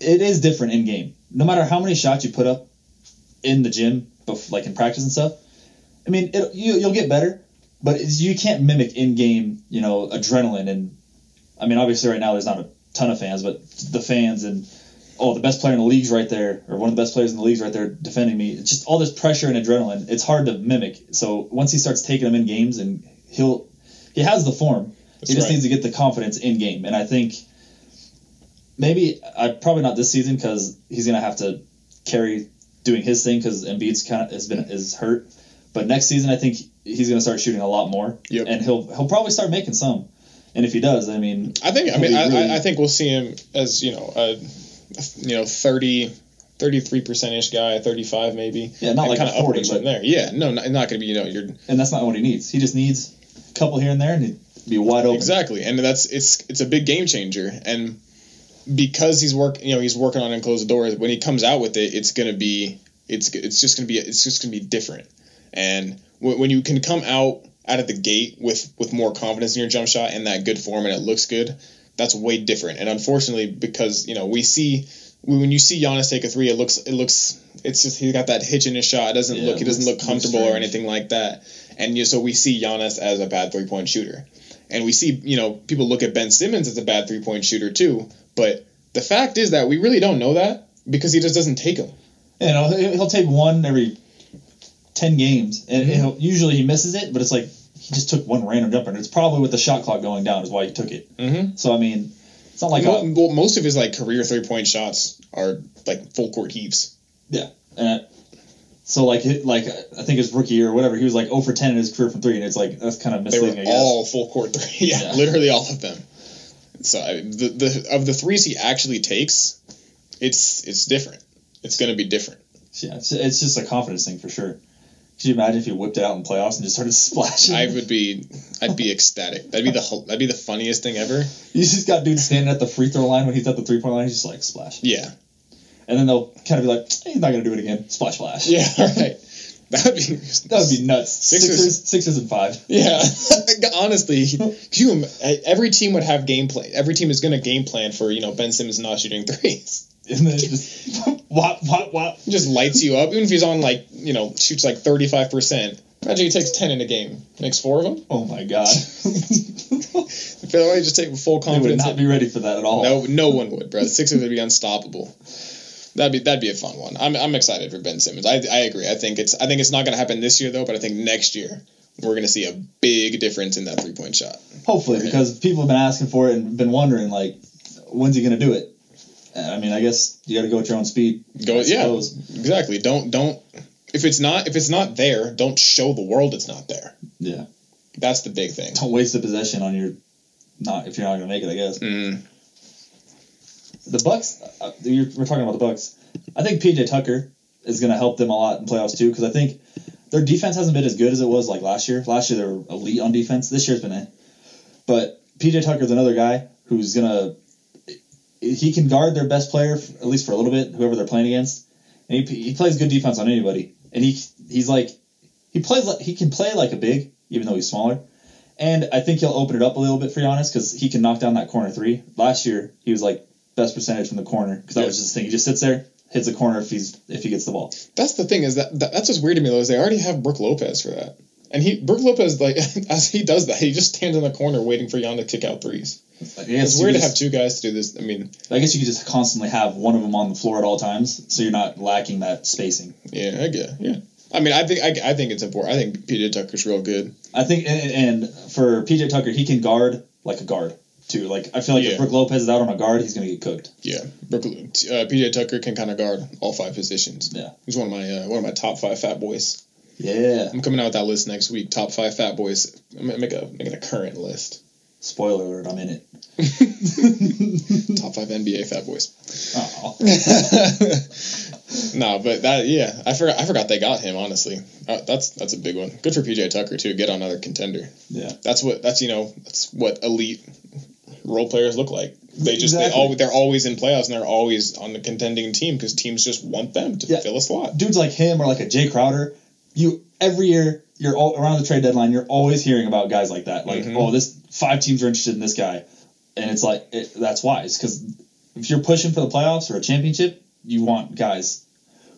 it is different in game. No matter how many shots you put up in the gym, like in practice and stuff, I mean it, you you'll get better, but it's, you can't mimic in game you know adrenaline and I mean obviously right now there's not a ton of fans, but the fans and oh, the best player in the league's right there, or one of the best players in the league's right there defending me. It's just all this pressure and adrenaline. It's hard to mimic. So once he starts taking them in games, and he'll he has the form. That's he just right. needs to get the confidence in game. And I think maybe I probably not this season because he's gonna have to carry doing his thing because Embiid's kind of has been is hurt. But next season, I think he's gonna start shooting a lot more, Yep. and he'll he'll probably start making some. And if he does, I mean, I think. I mean, I, really- I, think we'll see him as you know a, you know 30, 33 percent ish guy, thirty five maybe. Yeah, not like kinda 40, upwards but- there. Yeah, no, not, not going to be you know you're and that's not what he needs. He just needs a couple here and there, and he'd be wide open. Exactly, and that's it's it's a big game changer, and because he's work you know he's working on enclosed doors. When he comes out with it, it's gonna be it's it's just gonna be it's just gonna be different, and when, when you can come out out of the gate with with more confidence in your jump shot and that good form and it looks good, that's way different. And unfortunately, because you know we see when you see Giannis take a three, it looks it looks it's just he's got that hitch in his shot. It doesn't Yeah, look he it doesn't look comfortable or anything like that. And you, so we see Giannis as a bad three point shooter. And we see, you know, people look at Ben Simmons as a bad three point shooter too. But the fact is that we really don't know that because he just doesn't take them. You know, he'll take one every ten games, and Mhm. he'll, usually he misses it. But it's like he just took one random jumper, and it's probably with the shot clock going down is why he took it. Mm-hmm. So I mean, it's not like well, a, well, most of his like career three point shots are like full court heaves. Yeah. Uh, so like like I think his rookie year or whatever, he was like 0 for 10 in his career from three, and it's like that's kind of They misleading. were I guess. all full court three. yeah, Yeah. literally all of them. So I, the the of the threes he actually takes, it's it's different. It's gonna be different. yeah, it's, it's just a confidence thing for sure. Could you imagine if he whipped it out in playoffs and just started splashing? I would be I'd be ecstatic. That'd be the that'd be the funniest thing ever. You just got dudes standing at the free throw line when he's at the three point line. He's just like splash, Yeah. and then they'll kind of be like, "Eh, he's not gonna do it again. Splash, splash. Yeah. All right. That would be That would be nuts. Sixers- Sixers, Sixers, and five. Yeah, honestly, you, every team would have game plan. Every team is going to game plan for you know Ben Simmons not shooting threes. And then just whop, whop, whop. Just lights you up. Even if he's on like you know shoots like thirty five percent. Imagine he takes ten in a game, makes four of them. Oh my god. If they only just take full confidence, they would not be ready for that at all. no, no one would, bro. The Sixers would be unstoppable. That'd be that'd be a fun one. I'm, I'm excited for Ben Simmons. I, I agree. I think it's I think it's not going to happen this year though, but I think next year we're going to see a big difference in that three point shot. Hopefully, because people have been asking for it and been wondering, like, when's he going to do it? And, I mean, I guess you got to go at your own speed. Go yeah, exactly. Don't don't if it's not if it's not there, don't show the world it's not there. Yeah. That's the big thing. Don't waste the possession on your not if you're not going to make it. I guess Mm, the Bucks. Uh, you're, we're talking about the Bucks. I think PJ Tucker is going to help them a lot in playoffs too, because I think their defense hasn't been as good as it was like last year. Last year they were elite on defense. This year's been a. But PJ Tucker's another guy who's gonna. He can guard their best player at least for a little bit, whoever they're playing against, and he, he plays good defense on anybody. And he he's like he plays like he can play like a big, even though he's smaller. And I think he'll open it up a little bit for Giannis because he can knock down that corner three. Last year he was like best percentage from the corner because that was just the thing. He just sits there, hits a corner if he's if he gets the ball. That's the thing is that, that that's what's weird to me though is they already have Brook Lopez for that, and he Brook Lopez like as he does that he just stands in the corner waiting for Jan to kick out threes. I guess It's weird to have two guys to do this. I mean, I guess you could just constantly have one of them on the floor at all times, so you're not lacking that spacing. yeah, I get yeah. I mean, I think I, I think it's important. I think PJ Tucker's real good. I think, and, and for PJ Tucker, he can guard like a guard too. Like I feel like Yeah. if Brook Lopez is out on a guard, he's gonna get cooked. Yeah, Brook, uh, PJ Tucker can kind of guard all five positions. Yeah. he's one of my uh, one of my top five fat boys. Yeah. I'm coming out with that list next week. Top five fat boys. I'm gonna make a making a current list. Spoiler alert, I'm in it. Top five NBA fat boys. Oh, no, but that yeah, I forgot I forgot they got him. Honestly, uh, that's that's a big one. Good for PJ Tucker too. Get another contender. yeah. That's what that's you know that's what elite role players look like. They just Exactly. they always they're always in playoffs and they're always on the contending team because teams just want them to Yeah. fill a slot. Dudes like him or like a Jay Crowder, you every year you're all around the trade deadline, you're always hearing about guys like that. Like, Mhm. oh, this five teams are interested in this guy, and it's like it, that's wise because if you're pushing for the playoffs or a championship, you want guys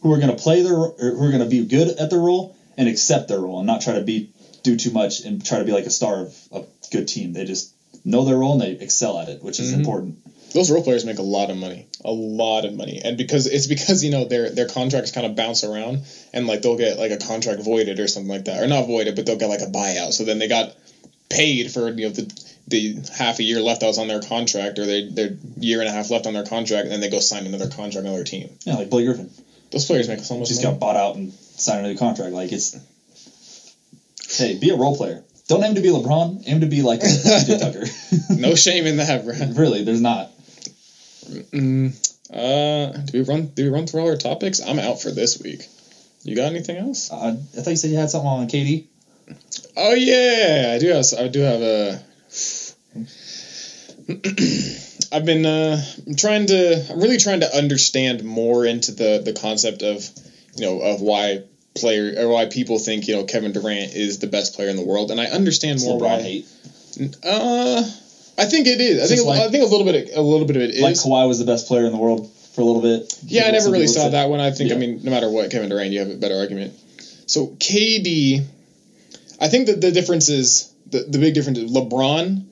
who are going to play their or who are going to be good at their role and accept their role and not try to be do too much and try to be like a star of a good team. They just know their role and they excel at it, which is Mhm. important. Those role players make a lot of money, a lot of money, and because it's because you know their their contracts kind of bounce around, and like they'll get like a contract voided or something like that, or not voided, but they'll get like a buyout. So then they got paid for you know the the half a year left that was on their contract, or they, their year and a half left on their contract, and then they go sign another contract, another team. Yeah, like Blake Griffin Those players make so much just money. got bought out and signed a new contract. Like it's hey, be a role player. Don't aim to be LeBron. Aim to be like PJ Tucker. no shame in that, bro. really, there's not. Mm, uh, do we run? Do we run through all our topics? I'm out for this week. You got anything else? Uh, I thought you said you had something on KD. Oh yeah, I do have. I do have a. I've been uh, I'm trying to. I'm really trying to understand more into the the concept of, you know, of why player or why people think you know Kevin Durant is the best player in the world, and I understand more LeBron why. hate. Uh, I think it is. I think like- I think a little bit. A little bit of it is. Like Kawhi was the best player in the world for a little bit. Yeah, I never really saw that one. I think, I mean, no matter what, Kevin Durant, you have a better argument. So KD, I think that the difference is the, the big difference is LeBron.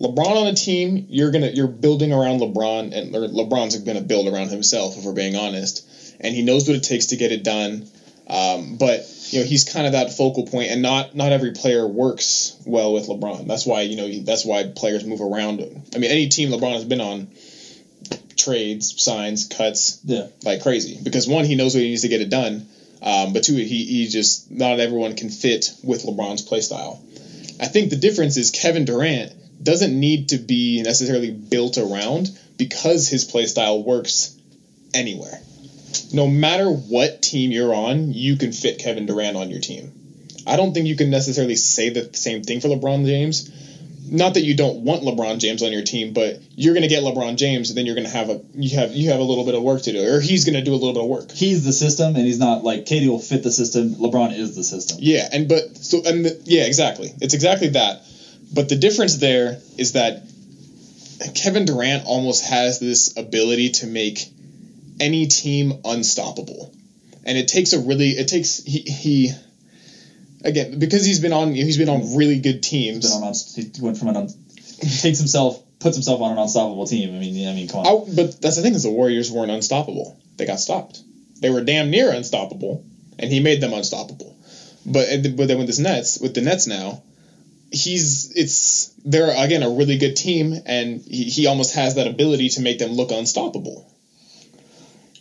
LeBron on a team, you're gonna you're building around LeBron, and LeBron's gonna build around himself if we're being honest, and he knows what it takes to get it done. Um, but you know he's kind of that focal point, and not not every player works well with LeBron. That's why you know that's why players move around. I mean, any team LeBron has been on, trades, signs, cuts, Yeah. like crazy because one he knows what he needs to get it done um, but two he, he just not everyone can fit with lebron's play style i think the difference is kevin durant doesn't need to be necessarily built around because his play style works anywhere no matter what team you're on you can fit kevin durant on your team i don't think you can necessarily say the same thing for lebron james not that you don't want LeBron James on your team, but you're going to get LeBron James, and then you're going to have a you have you have a little bit of work to do, or he's going to do a little bit of work. He's the system, and he's not like KD will fit the system. LeBron is the system. Yeah, and but so and the, yeah, exactly. It's exactly that. But the difference there is that Kevin Durant almost has this ability to make any team unstoppable, and it takes a really it takes he he again because he's been on he's been on really good He's teams. been on, he went from an un, takes himself puts himself on an unstoppable team. I mean, I mean, come on. I, but that's the thing is the Warriors weren't unstoppable. They got stopped. They were damn near unstoppable, and he made them unstoppable. But but then with this Nets, with the Nets now, he's it's they're again a really good team, and he, he almost has that ability to make them look unstoppable.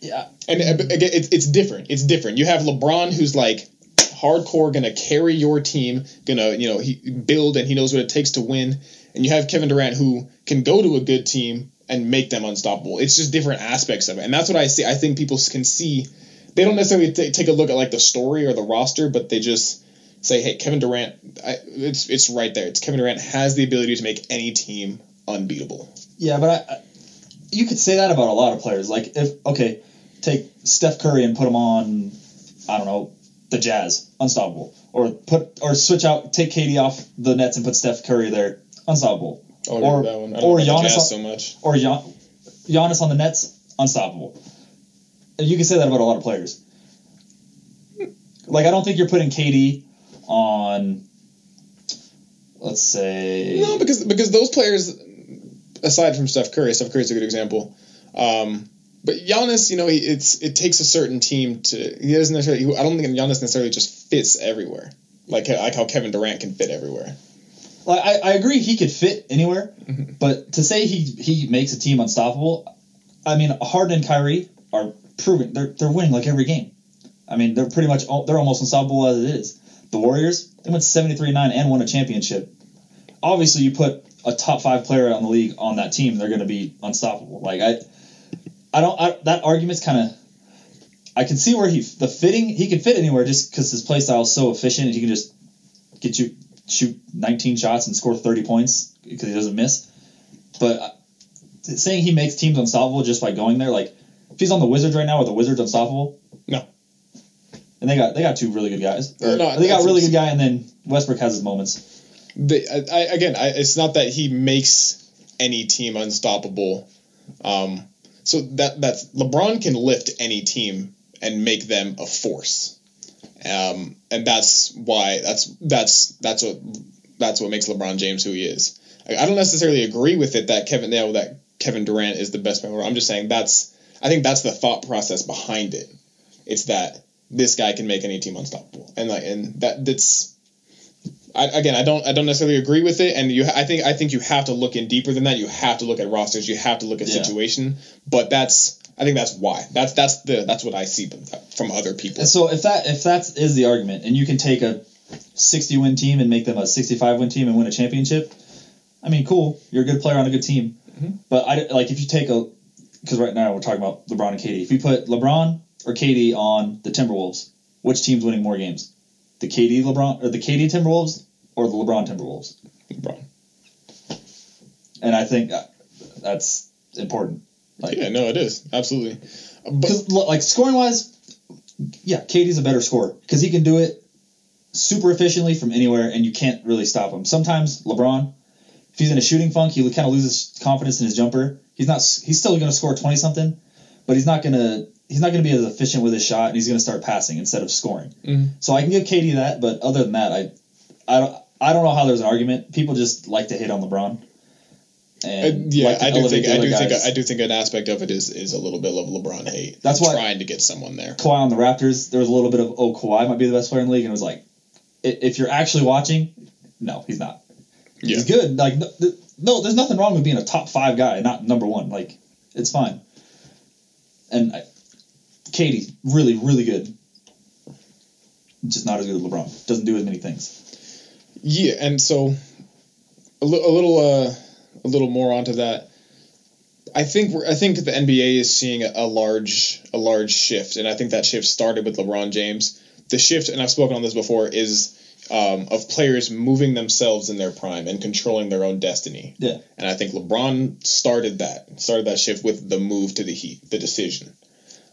Yeah. And uh, again, it's it's different. It's different. You have LeBron who's like hardcore, gonna carry your team, gonna you know he build and he knows what it takes to win. And you have Kevin Durant who can go to a good team and make them unstoppable. It's just different aspects of it, and that's what I see. I think people can see. They don't necessarily t- take a look at like the story or the roster, but they just say, "Hey, Kevin Durant, I, it's it's right there. It's Kevin Durant has the ability to make any team unbeatable." Yeah, but I, I, you could say that about a lot of players. Like if okay, take Steph Curry and put him on, I don't know, the Jazz, unstoppable, or put or switch out, take KD off the Nets and put Steph Curry there, unstoppable, I'll Or- that one. I or don't like the Giannis on- so much. or Gian, Giannis on the Nets, unstoppable. you can say that about a lot of players. Like I don't think you're putting KD on. Let's say No, because because those players, aside from Steph Curry, Steph Curry's a good example. Um, but Giannis, you know, he, it's it takes a certain team to. He doesn't necessarily. I don't think Giannis necessarily just fits everywhere, like like how Kevin Durant can fit everywhere. Like I, I agree he could fit anywhere, Mhm. but to say he he makes a team unstoppable, I mean Harden and Kyrie are proving they're they're winning like every game. I mean they're pretty much they're almost unstoppable as it is. The Warriors they went seventy three nine and won a championship. Obviously, you put a top five player on the league on that team, they're going to be unstoppable. Like I, I don't I, that argument's kind of. I can see where he the fitting he can fit anywhere just because his play style is so efficient he can just get you shoot 19 shots and score 30 points because he doesn't miss. But uh, saying he makes teams unstoppable just by going there, like if he's on the Wizards right now, are the Wizards unstoppable? No. And they got they got two really good guys. Or No, they got a really good guy, and then Westbrook has his moments. The, I, I, again, I, it's not that he makes any team unstoppable. Um, so that that's LeBron can lift any team and make them a force, um, and that's why that's that's that's what that's what makes LeBron James who he is. I, I don't necessarily agree with it that Kevin you know, that Kevin Durant is the best player. I'm just saying that's I think that's the thought process behind it. It's that this guy can make any team unstoppable, and like and that that's I, again, I don't I don't necessarily agree with it, and you I think I think you have to look in deeper than that. You have to look at rosters. You have to look at Yeah. situation. But that's I think that's why that's that's the that's what I see from other people. So if that if that is the argument, and you can take a 60 win team and make them a 65 win team and win a championship, I mean, cool. You're a good player on a good team. Mhm. But I like if you take a because right now we're talking about LeBron and KD. If you put LeBron or KD on the Timberwolves, which team's winning more games? The KD LeBron or the KD Timberwolves or the LeBron Timberwolves? LeBron. And I think that's important. Like, Yeah, no, it is absolutely. Because like scoring wise, yeah, KD's a better scorer because he can do it super efficiently from anywhere, and you can't really stop him. Sometimes LeBron, if he's in a shooting funk, he kind of loses confidence in his jumper. He's not. He's still going to score twenty something, but he's not going to. He's not going to be as efficient with his shot, and he's going to start passing instead of scoring. Mhm. So I can give Katie that, but other than that, I, I don't. I don't know how there's an argument. People just like to hit on LeBron. uh, yeah, like I do think I do think. I do think an aspect of it is is a little bit of LeBron hate. That's why- trying to get someone there. Kawhi on the Raptors, there was a little bit of oh Kawhi might be the best player in the league, and it was like, if you're actually watching, no, he's not. Yeah. He's good. Like no, no, there's nothing wrong with being a top five guy, not number one. Like it's fine. And I, KD's really really good. Just not as good as LeBron. Doesn't do as many things. Yeah, and so a, li- a little uh, a little more onto that. I think we're, I think the NBA is seeing a, a large a large shift, and I think that shift started with LeBron James. The shift, and I've spoken on this before, is um, of players moving themselves in their prime and controlling their own destiny. Yeah. And I think LeBron started that started that shift with the move to the Heat, the decision.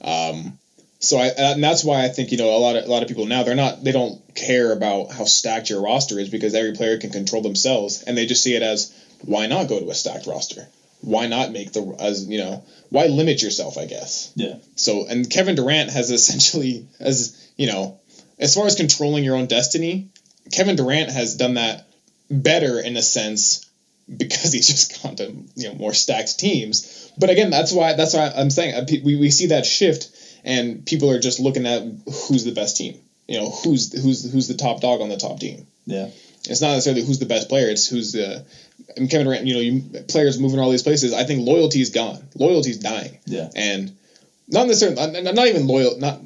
Um, so I and that's why I think you know a lot of a lot of people now they're not they don't care about how stacked your roster is because every player can control themselves and they just see it as why not go to a stacked roster? Why not make the as you know why limit yourself? I guess. Yeah. So and Kevin Durant has essentially as you know as far as controlling your own destiny, Kevin Durant has done that better in a sense because he's just gone to you know more stacked teams. But again, that's why that's why I'm saying uh, we, we see that shift and people are just looking at who's the best team. You know who's who's who's the top dog on the top team. Yeah. It's not necessarily who's the best player. It's who's the and Kevin Durant. You know, you, players moving all these places. I think loyalty is gone. Loyalty is dying. Yeah. And not necessarily, not, not even loyal. Not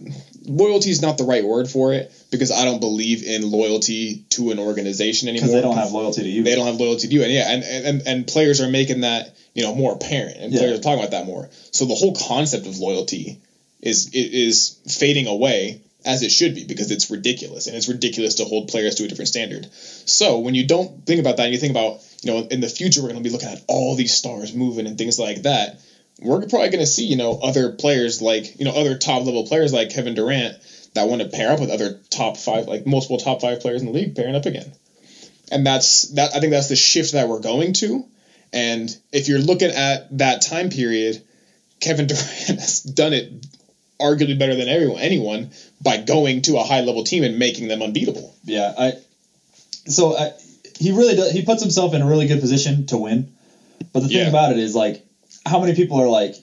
loyalty is not the right word for it because I don't believe in loyalty to an organization anymore. Because they don't have loyalty to you. They don't have loyalty to you, and yeah, and and, and players are making that you know more apparent, and Yeah. players are talking about that more. So the whole concept of loyalty is is fading away as it should be because it's ridiculous, and it's ridiculous to hold players to a different standard. So when you don't think about that, and you think about you know in the future we're going to be looking at all these stars moving and things like that. We're probably going to see you know other players like you know other top level players like Kevin Durant that want to pair up with other top five like multiple top five players in the league pairing up again and that's that i think that's the shift that we're going to and if you're looking at that time period kevin durant has done it arguably better than everyone anyone by going to a high level team and making them unbeatable. Yeah, I. So I, he really does. He puts himself in a really good position to win. But the thing Yeah. about it is like, how many people are like,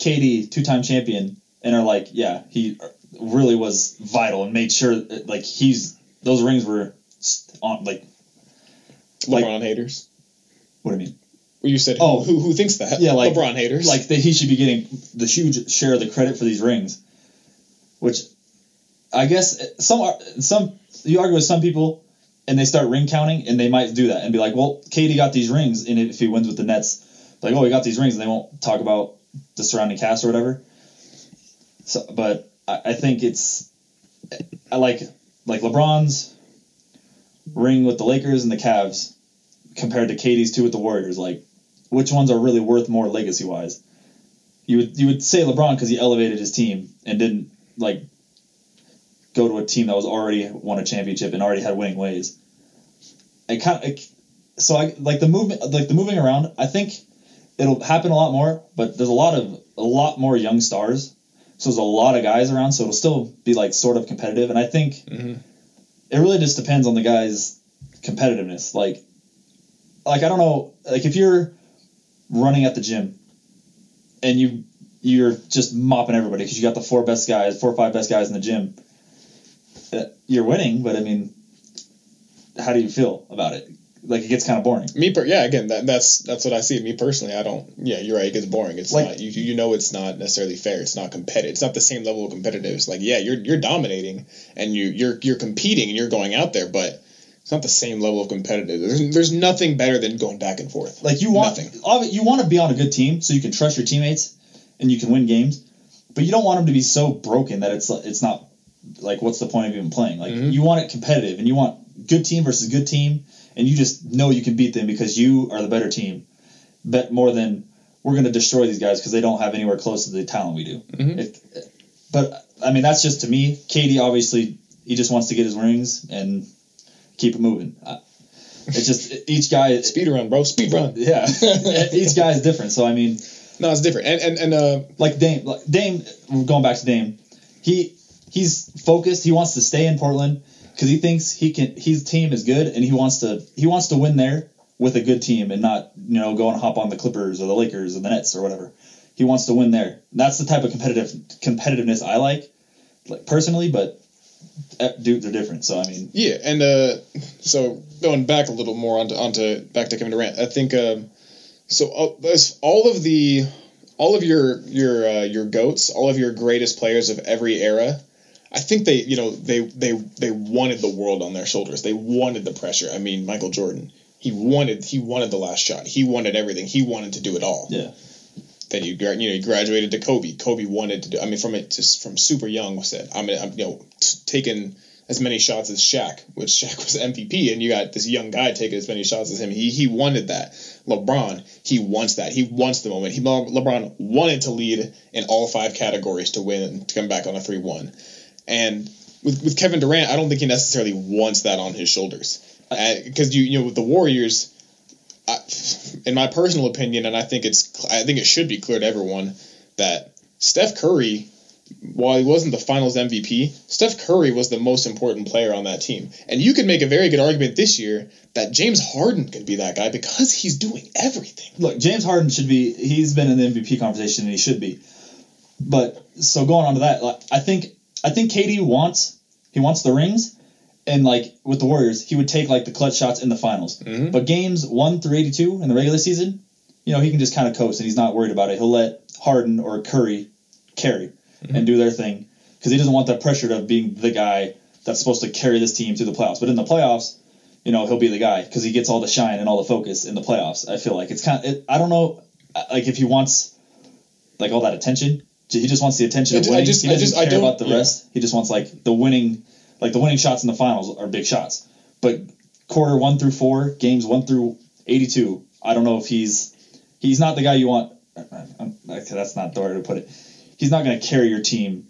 KD two time champion and are like, yeah, he really was vital and made sure that, like he's those rings were on like Like- LeBron haters. what do I mean? You said Oh. who, who thinks that? Yeah, like- LeBron haters. like that he should be getting the huge share of the credit for these rings, which I guess some are- some you argue with some people and they start ring counting and they might do that and be like, well, KD got these rings and if he wins with the Nets, like oh he got these rings and they won't talk about the surrounding cast or whatever. So, but I, I think it's I like like LeBron's ring with the Lakers and the Cavs compared to KD's two with the Warriors, like which ones are really worth more legacy wise? You would you would say LeBron because he elevated his team and didn't like go to a team that was already won a championship and already had winning ways. I kind of so I like the movement like the moving around. I think it'll happen a lot more, but there's a lot of a lot more young stars. So there's a lot of guys around, so it'll still be like sort of competitive. And I think Mhm. it really just depends on the guy's competitiveness. Like, like I don't know, like if you're running at the gym and you you're just mopping everybody because you got the four best guys, four or five best guys in the gym, uh, you're winning. But I mean, how do you feel about it? Like it gets kind of boring. Me, per- yeah. Again, that, that's that's what I see. Me personally, I don't. Yeah, you're right. It gets boring. It's Like- not. You, you know, it's not necessarily fair. It's not competitive. It's not the same level of competitive. It's like, yeah, you're you're dominating and you you're you're competing and you're going out there, but it's not the same level of competitive. There's, there's nothing better than going back and forth. Like you want, Nothing. you want to be on a good team so you can trust your teammates and you can win games, but you don't want them to be so broken that it's it's not like what's the point of even playing? Like Mhm. you want it competitive and you want good team versus good team, and you just know you can beat them because you are the better team. Bet more than we're going to destroy these guys because they don't have anywhere close to the talent we do. Mhm. If, but I mean that's just to me. KD obviously he just wants to get his rings and keep it moving. I, it's just each guy. Speed run, bro. Speed run. Yeah, each guy is different. So I mean, No, it's different. And and and uh, like Dame, like Dame, going back to Dame, he he's focused. He wants to stay in Portland because he thinks he can. His team is good, and he wants to he wants to win there with a good team and not you know go and hop on the Clippers or the Lakers or the Nets or whatever. He wants to win there. That's the type of competitive competitiveness I like, like personally. But dudes are different. So I mean, Yeah, and uh, so going back a little more onto onto back to Kevin Durant, I think um, so. Uh, there's all of the all of your your uh, your goats, all of your greatest players of every era. I think they you know they they they wanted the world on their shoulders. They wanted the pressure. I mean, Michael Jordan, he wanted he wanted the last shot. He wanted everything. He wanted to do it all. yeah, Then you you know you graduated to Kobe. Kobe wanted to do. I mean, from it just from super young said I'm gonna I'm, you know t- taking as many shots as Shaq, which Shaq was MVP, and you got this young guy taking as many shots as him. He he wanted that. LeBron, he wants that. He wants the moment. He Le- LeBron wanted to lead in all five categories to win and to come back on a three one, and with with Kevin Durant, I don't think he necessarily wants that on his shoulders uh, because you you know with the Warriors. I, in my personal opinion, and I think it's I think it should be clear to everyone that Steph Curry, while he wasn't the Finals MVP, Steph Curry was the most important player on that team, and you could make a very good argument this year that James Harden could be that guy because he's doing everything. look, James Harden should be. He's been in the MVP conversation, and he should be. But so going on to that, like, I think I think KD wants he wants the rings, and like with the Warriors, he would take like the clutch shots in the finals. Mhm. But games one through eighty two in the regular season, you know, he can just kind of coast, and he's not worried about it. He'll let Harden or Curry carry and do their thing because he doesn't want that pressure of being the guy that's supposed to carry this team through the playoffs. But in the playoffs, you know, he'll be the guy because he gets all the shine and all the focus in the playoffs. I feel like it's kind of, it, I don't know, uh, like if he wants like all that attention, he just wants the attention I of ju- I just- he I doesn't just- I care don't- about the yeah. rest. He just wants like the winning, like the winning shots in the finals are big shots. But quarter one through four, games one through eighty-two, I don't know if he's he's not the guy you want. That's not the way to put it. He's not going to carry your team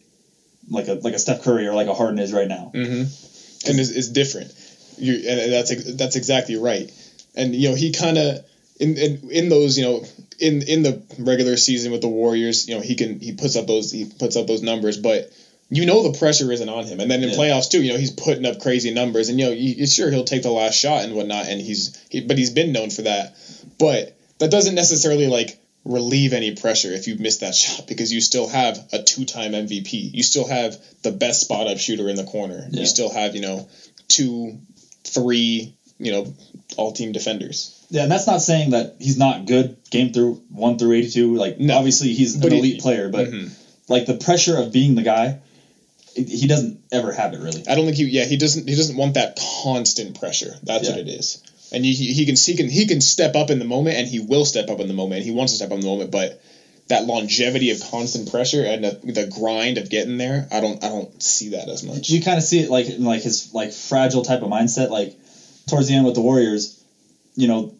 like a like a Steph Curry or like a Harden is right now. Mm-hmm. And it's, it's different. You and that's that's exactly right. And you know he kind of in, in in those you know in in the regular season with the Warriors, you know he can he puts up those he puts up those numbers, but you know the pressure isn't on him. And then in Yeah. playoffs too, you know he's putting up crazy numbers, and you know you, sure he'll take the last shot and whatnot, and he's he, but he's been known for that. But that doesn't necessarily like relieve any pressure if you miss that shot because you still have a two-time MVP. You still have the best spot up shooter in the corner. Yeah. You still have you know two, three, you know, all-team defenders. Yeah, and that's not saying that he's not good game through one through eighty two. Like No. obviously he's an But he- elite player, but Mhm. like the pressure of being the guy, he doesn't ever have it really. I don't think he. Yeah, he doesn't. He doesn't want that constant pressure. That's Yeah. what it is. And he, he can he can he can step up in the moment, and he will step up in the moment. He wants to step up in the moment, but that longevity of constant pressure and the, the grind of getting there, I don't I don't see that as much. You kind of see it like like his like fragile type of mindset. Like towards the end with the Warriors, you know,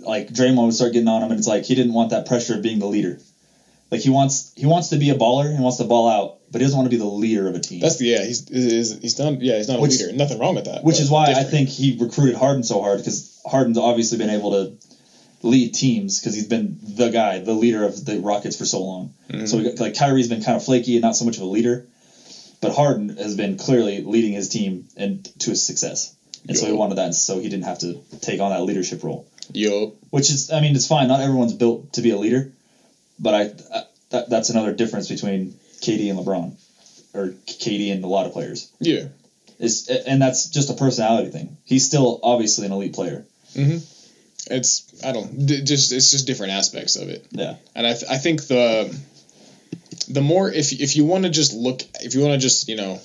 like Draymond would start getting on him, and it's like he didn't want that pressure of being the leader. Like he wants he wants to be a baller, he wants to ball out, but he doesn't want to be the leader of a team. That's the yeah. He's he's, he's not yeah. He's not Which- a leader. Nothing wrong with that. Which is why I think he recruited Harden so hard because Harden's obviously been able to lead teams because he's been the guy, the leader of the Rockets for so long. Mhm. So we got, like Kyrie's been kind of flaky and not so much of a leader, but Harden has been clearly leading his team and to his success. And so he wanted that, so he didn't have to take on that leadership role. yo Which is, I mean, it's fine. Not everyone's built to be a leader, but I, I that, that's another difference between KD and LeBron, or KD and a lot of players. yeah. It's, and that's just a personality thing. He's still obviously an elite player. Mhm. It's I don't d- just it's just different aspects of it. Yeah. And I, th- I think the the more if if you want to just look if you want to just you know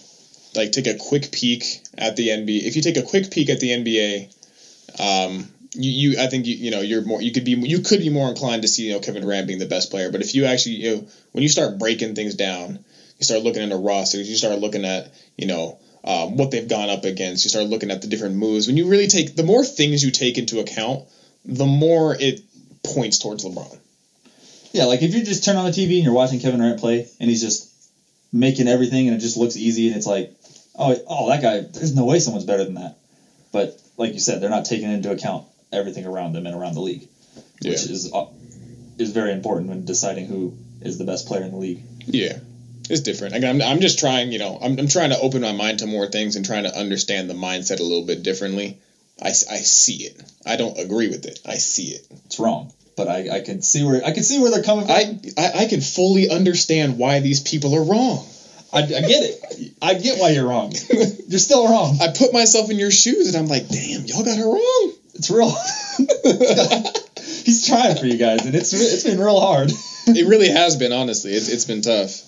like take a quick peek at the NBA if you take a quick peek at the NBA um you, you I think you you know you're more you could be you could be more inclined to see you know Kevin Durant being the best player but if you actually you know when you start breaking things down you start looking into rosters you start looking at you know um, what they've gone up against you start looking at the different moves when you really take the more things you take into account the more it points towards LeBron Yeah, like if you just turn on the TV and you're watching Kevin Durant play and he's just making everything and it just looks easy and it's like, oh, oh, that guy, there's no way someone's better than that. But like you said, they're not taking into account everything around them and around the league, Yeah. which is uh, is very important when deciding who is the best player in the league. Yeah, it's different. Again, I'm, I'm just trying, you know, I'm, I'm trying to open my mind to more things and trying to understand the mindset a little bit differently. I, I see it. I don't agree with it. I see it. It's wrong, but I, I can see where I can see where they're coming from. I, I, I can fully understand why these people are wrong. I, I get it. I get why you're wrong. You're still wrong. I put myself in your shoes and I'm like, damn, y'all got it wrong. It's real. He's trying for you guys, and it's it's been real hard. it really has been, honestly. It's, it's been tough.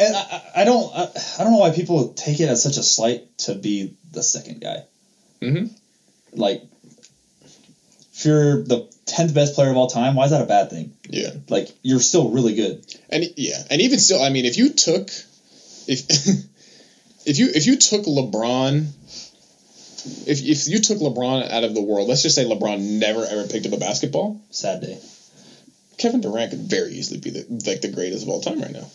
And I, I- don't I, I don't know why people take it as such a slight to be the second guy. Mm-hmm. Like, if you're the tenth best player of all time, why is that a bad thing? Yeah. Like, you're still really good. And yeah, and even still, I mean, if you took, if if you if you took LeBron, if if you took LeBron out of the world, let's just say LeBron never ever picked up a basketball, Sad day. Kevin Durant could very easily be the like the greatest of all time right now.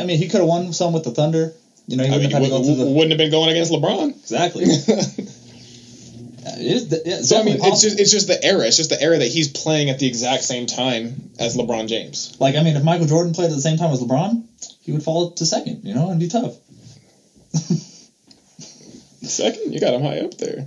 I mean, he could have won some with the Thunder. You know, he I mean, wouldn't have had to go w- through the wouldn't have been going against LeBron. exactly. It is, yeah, so I mean, it's just it's just the era. It's just the era that he's playing at the exact same time as LeBron James. like I mean, if Michael Jordan played at the same time as LeBron, he would fall to second. You know, and be tough. Second, you got him high up there.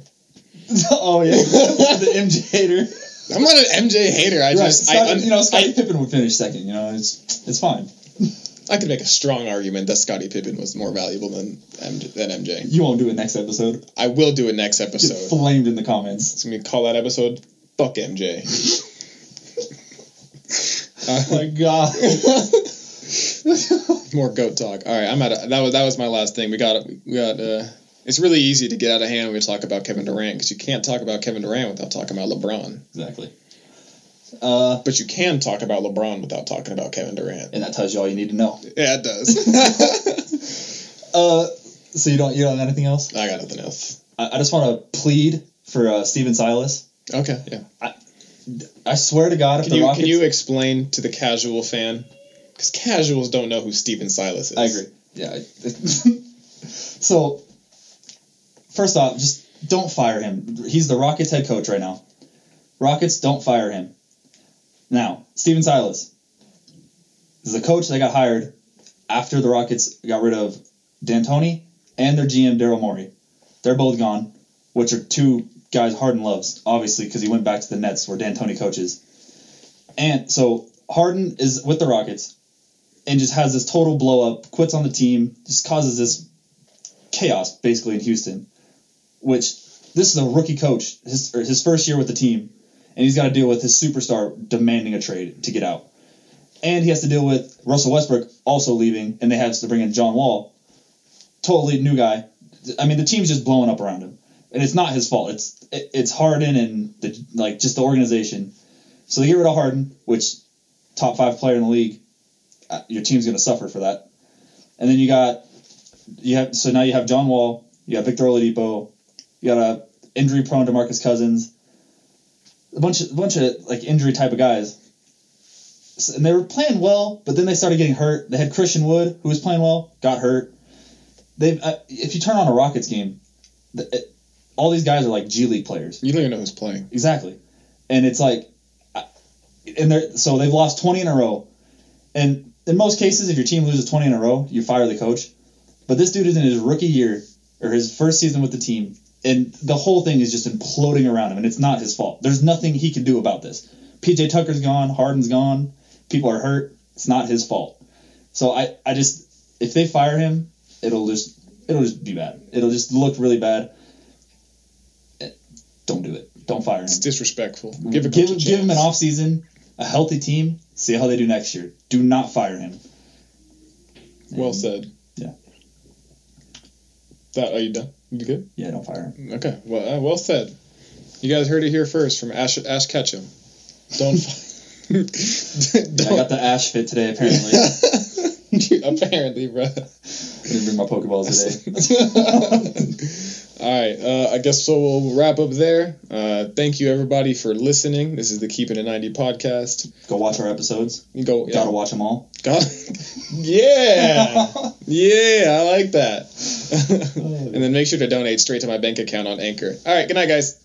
oh yeah, the MJ hater. I'm not an MJ hater. I Right, just I, un- you know, Scottie I Pippen would finish second. You know, it's it's fine. I could make a strong argument that Scottie Pippen was more valuable than MJ, than MJ. You won't do it next episode. I will do it next Get episode. flamed in the comments. It's gonna be call that episode "Fuck MJ." Oh my god. More goat talk. All right, I'm at that was that was my last thing. We got we got. Uh, it's really easy to get out of hand when we talk about Kevin Durant because you can't talk about Kevin Durant without talking about LeBron. exactly. Uh, But you can talk about LeBron without talking about Kevin Durant. and that tells you all you need to know. Yeah, it does. Uh, so you don't you don't have anything else? I got nothing else. I, I just want to plead for uh, Stephen Silas. Okay, yeah. I I swear to God, if Can the you Rockets, can you explain to the casual fan? Because casuals don't know who Stephen Silas is. I agree. Yeah. So, first off, just don't fire him. He's the Rockets head coach right now. Rockets don't fire him. Now, Stephen Silas is the coach that got hired after the Rockets got rid of D'Antoni and their GM Daryl Morey. They're both gone, which are two guys Harden loves, obviously, because he went back to the Nets where D'Antoni coaches. And so Harden is with the Rockets and just has this total blow up, quits on the team, just causes this chaos basically in Houston, which this is a rookie coach, his, his first year with the team, and he's got to deal with his superstar demanding a trade to get out. And he has to deal with Russell Westbrook also leaving, and they have to bring in John Wall, totally new guy. I mean, the team's just blowing up around him, and it's not his fault. It's it's Harden and the like just the organization. So they get rid of Harden, which top five player in the league. Uh, your team's to suffer for that. And then you got you have so now you have John Wall, you have Victor Oladipo, you got a injury prone DeMarcus Cousins, a bunch of a bunch of like injury type of guys. So, and they were playing well, but then they started getting hurt. They had Christian Wood, who was playing well, got hurt. They uh, if you turn on a Rockets game, the, it, all these guys are like G League players. You don't even know who's playing. Exactly, and it's like, and they're so they've lost twenty in a row, and in most cases, if your team loses twenty in a row, you fire the coach. But this dude is in his rookie year or his first season with the team, and the whole thing is just imploding around him, and it's not his fault. There's nothing he can do about this. PJ Tucker's gone, Harden's gone, people are hurt. It's not his fault. So I, I just if they fire him, it'll just it'll just be bad. It'll just look really bad. Don't do it. Don't fire him. It's disrespectful. Give a give, give him an chance. off season, a healthy team. See how they do next year. Do not fire him. Well said. Yeah. That are you done? You good? Yeah, don't fire him. Okay. Well, uh, well said. You guys heard it here first from Ash Ash Ketchum. Don't. Yeah, I got the ash fit today. Apparently, Apparently, bro. I didn't bring my Pokeballs today. All right. Uh, I guess so. We'll wrap up there. Uh, thank you everybody for listening. This is the Keeping It 90 podcast. Go watch our episodes. You go. Yeah. Gotta watch them all. Go- yeah. Yeah. I like that. and then make sure to donate straight to my bank account on Anchor. All right. Good night, guys.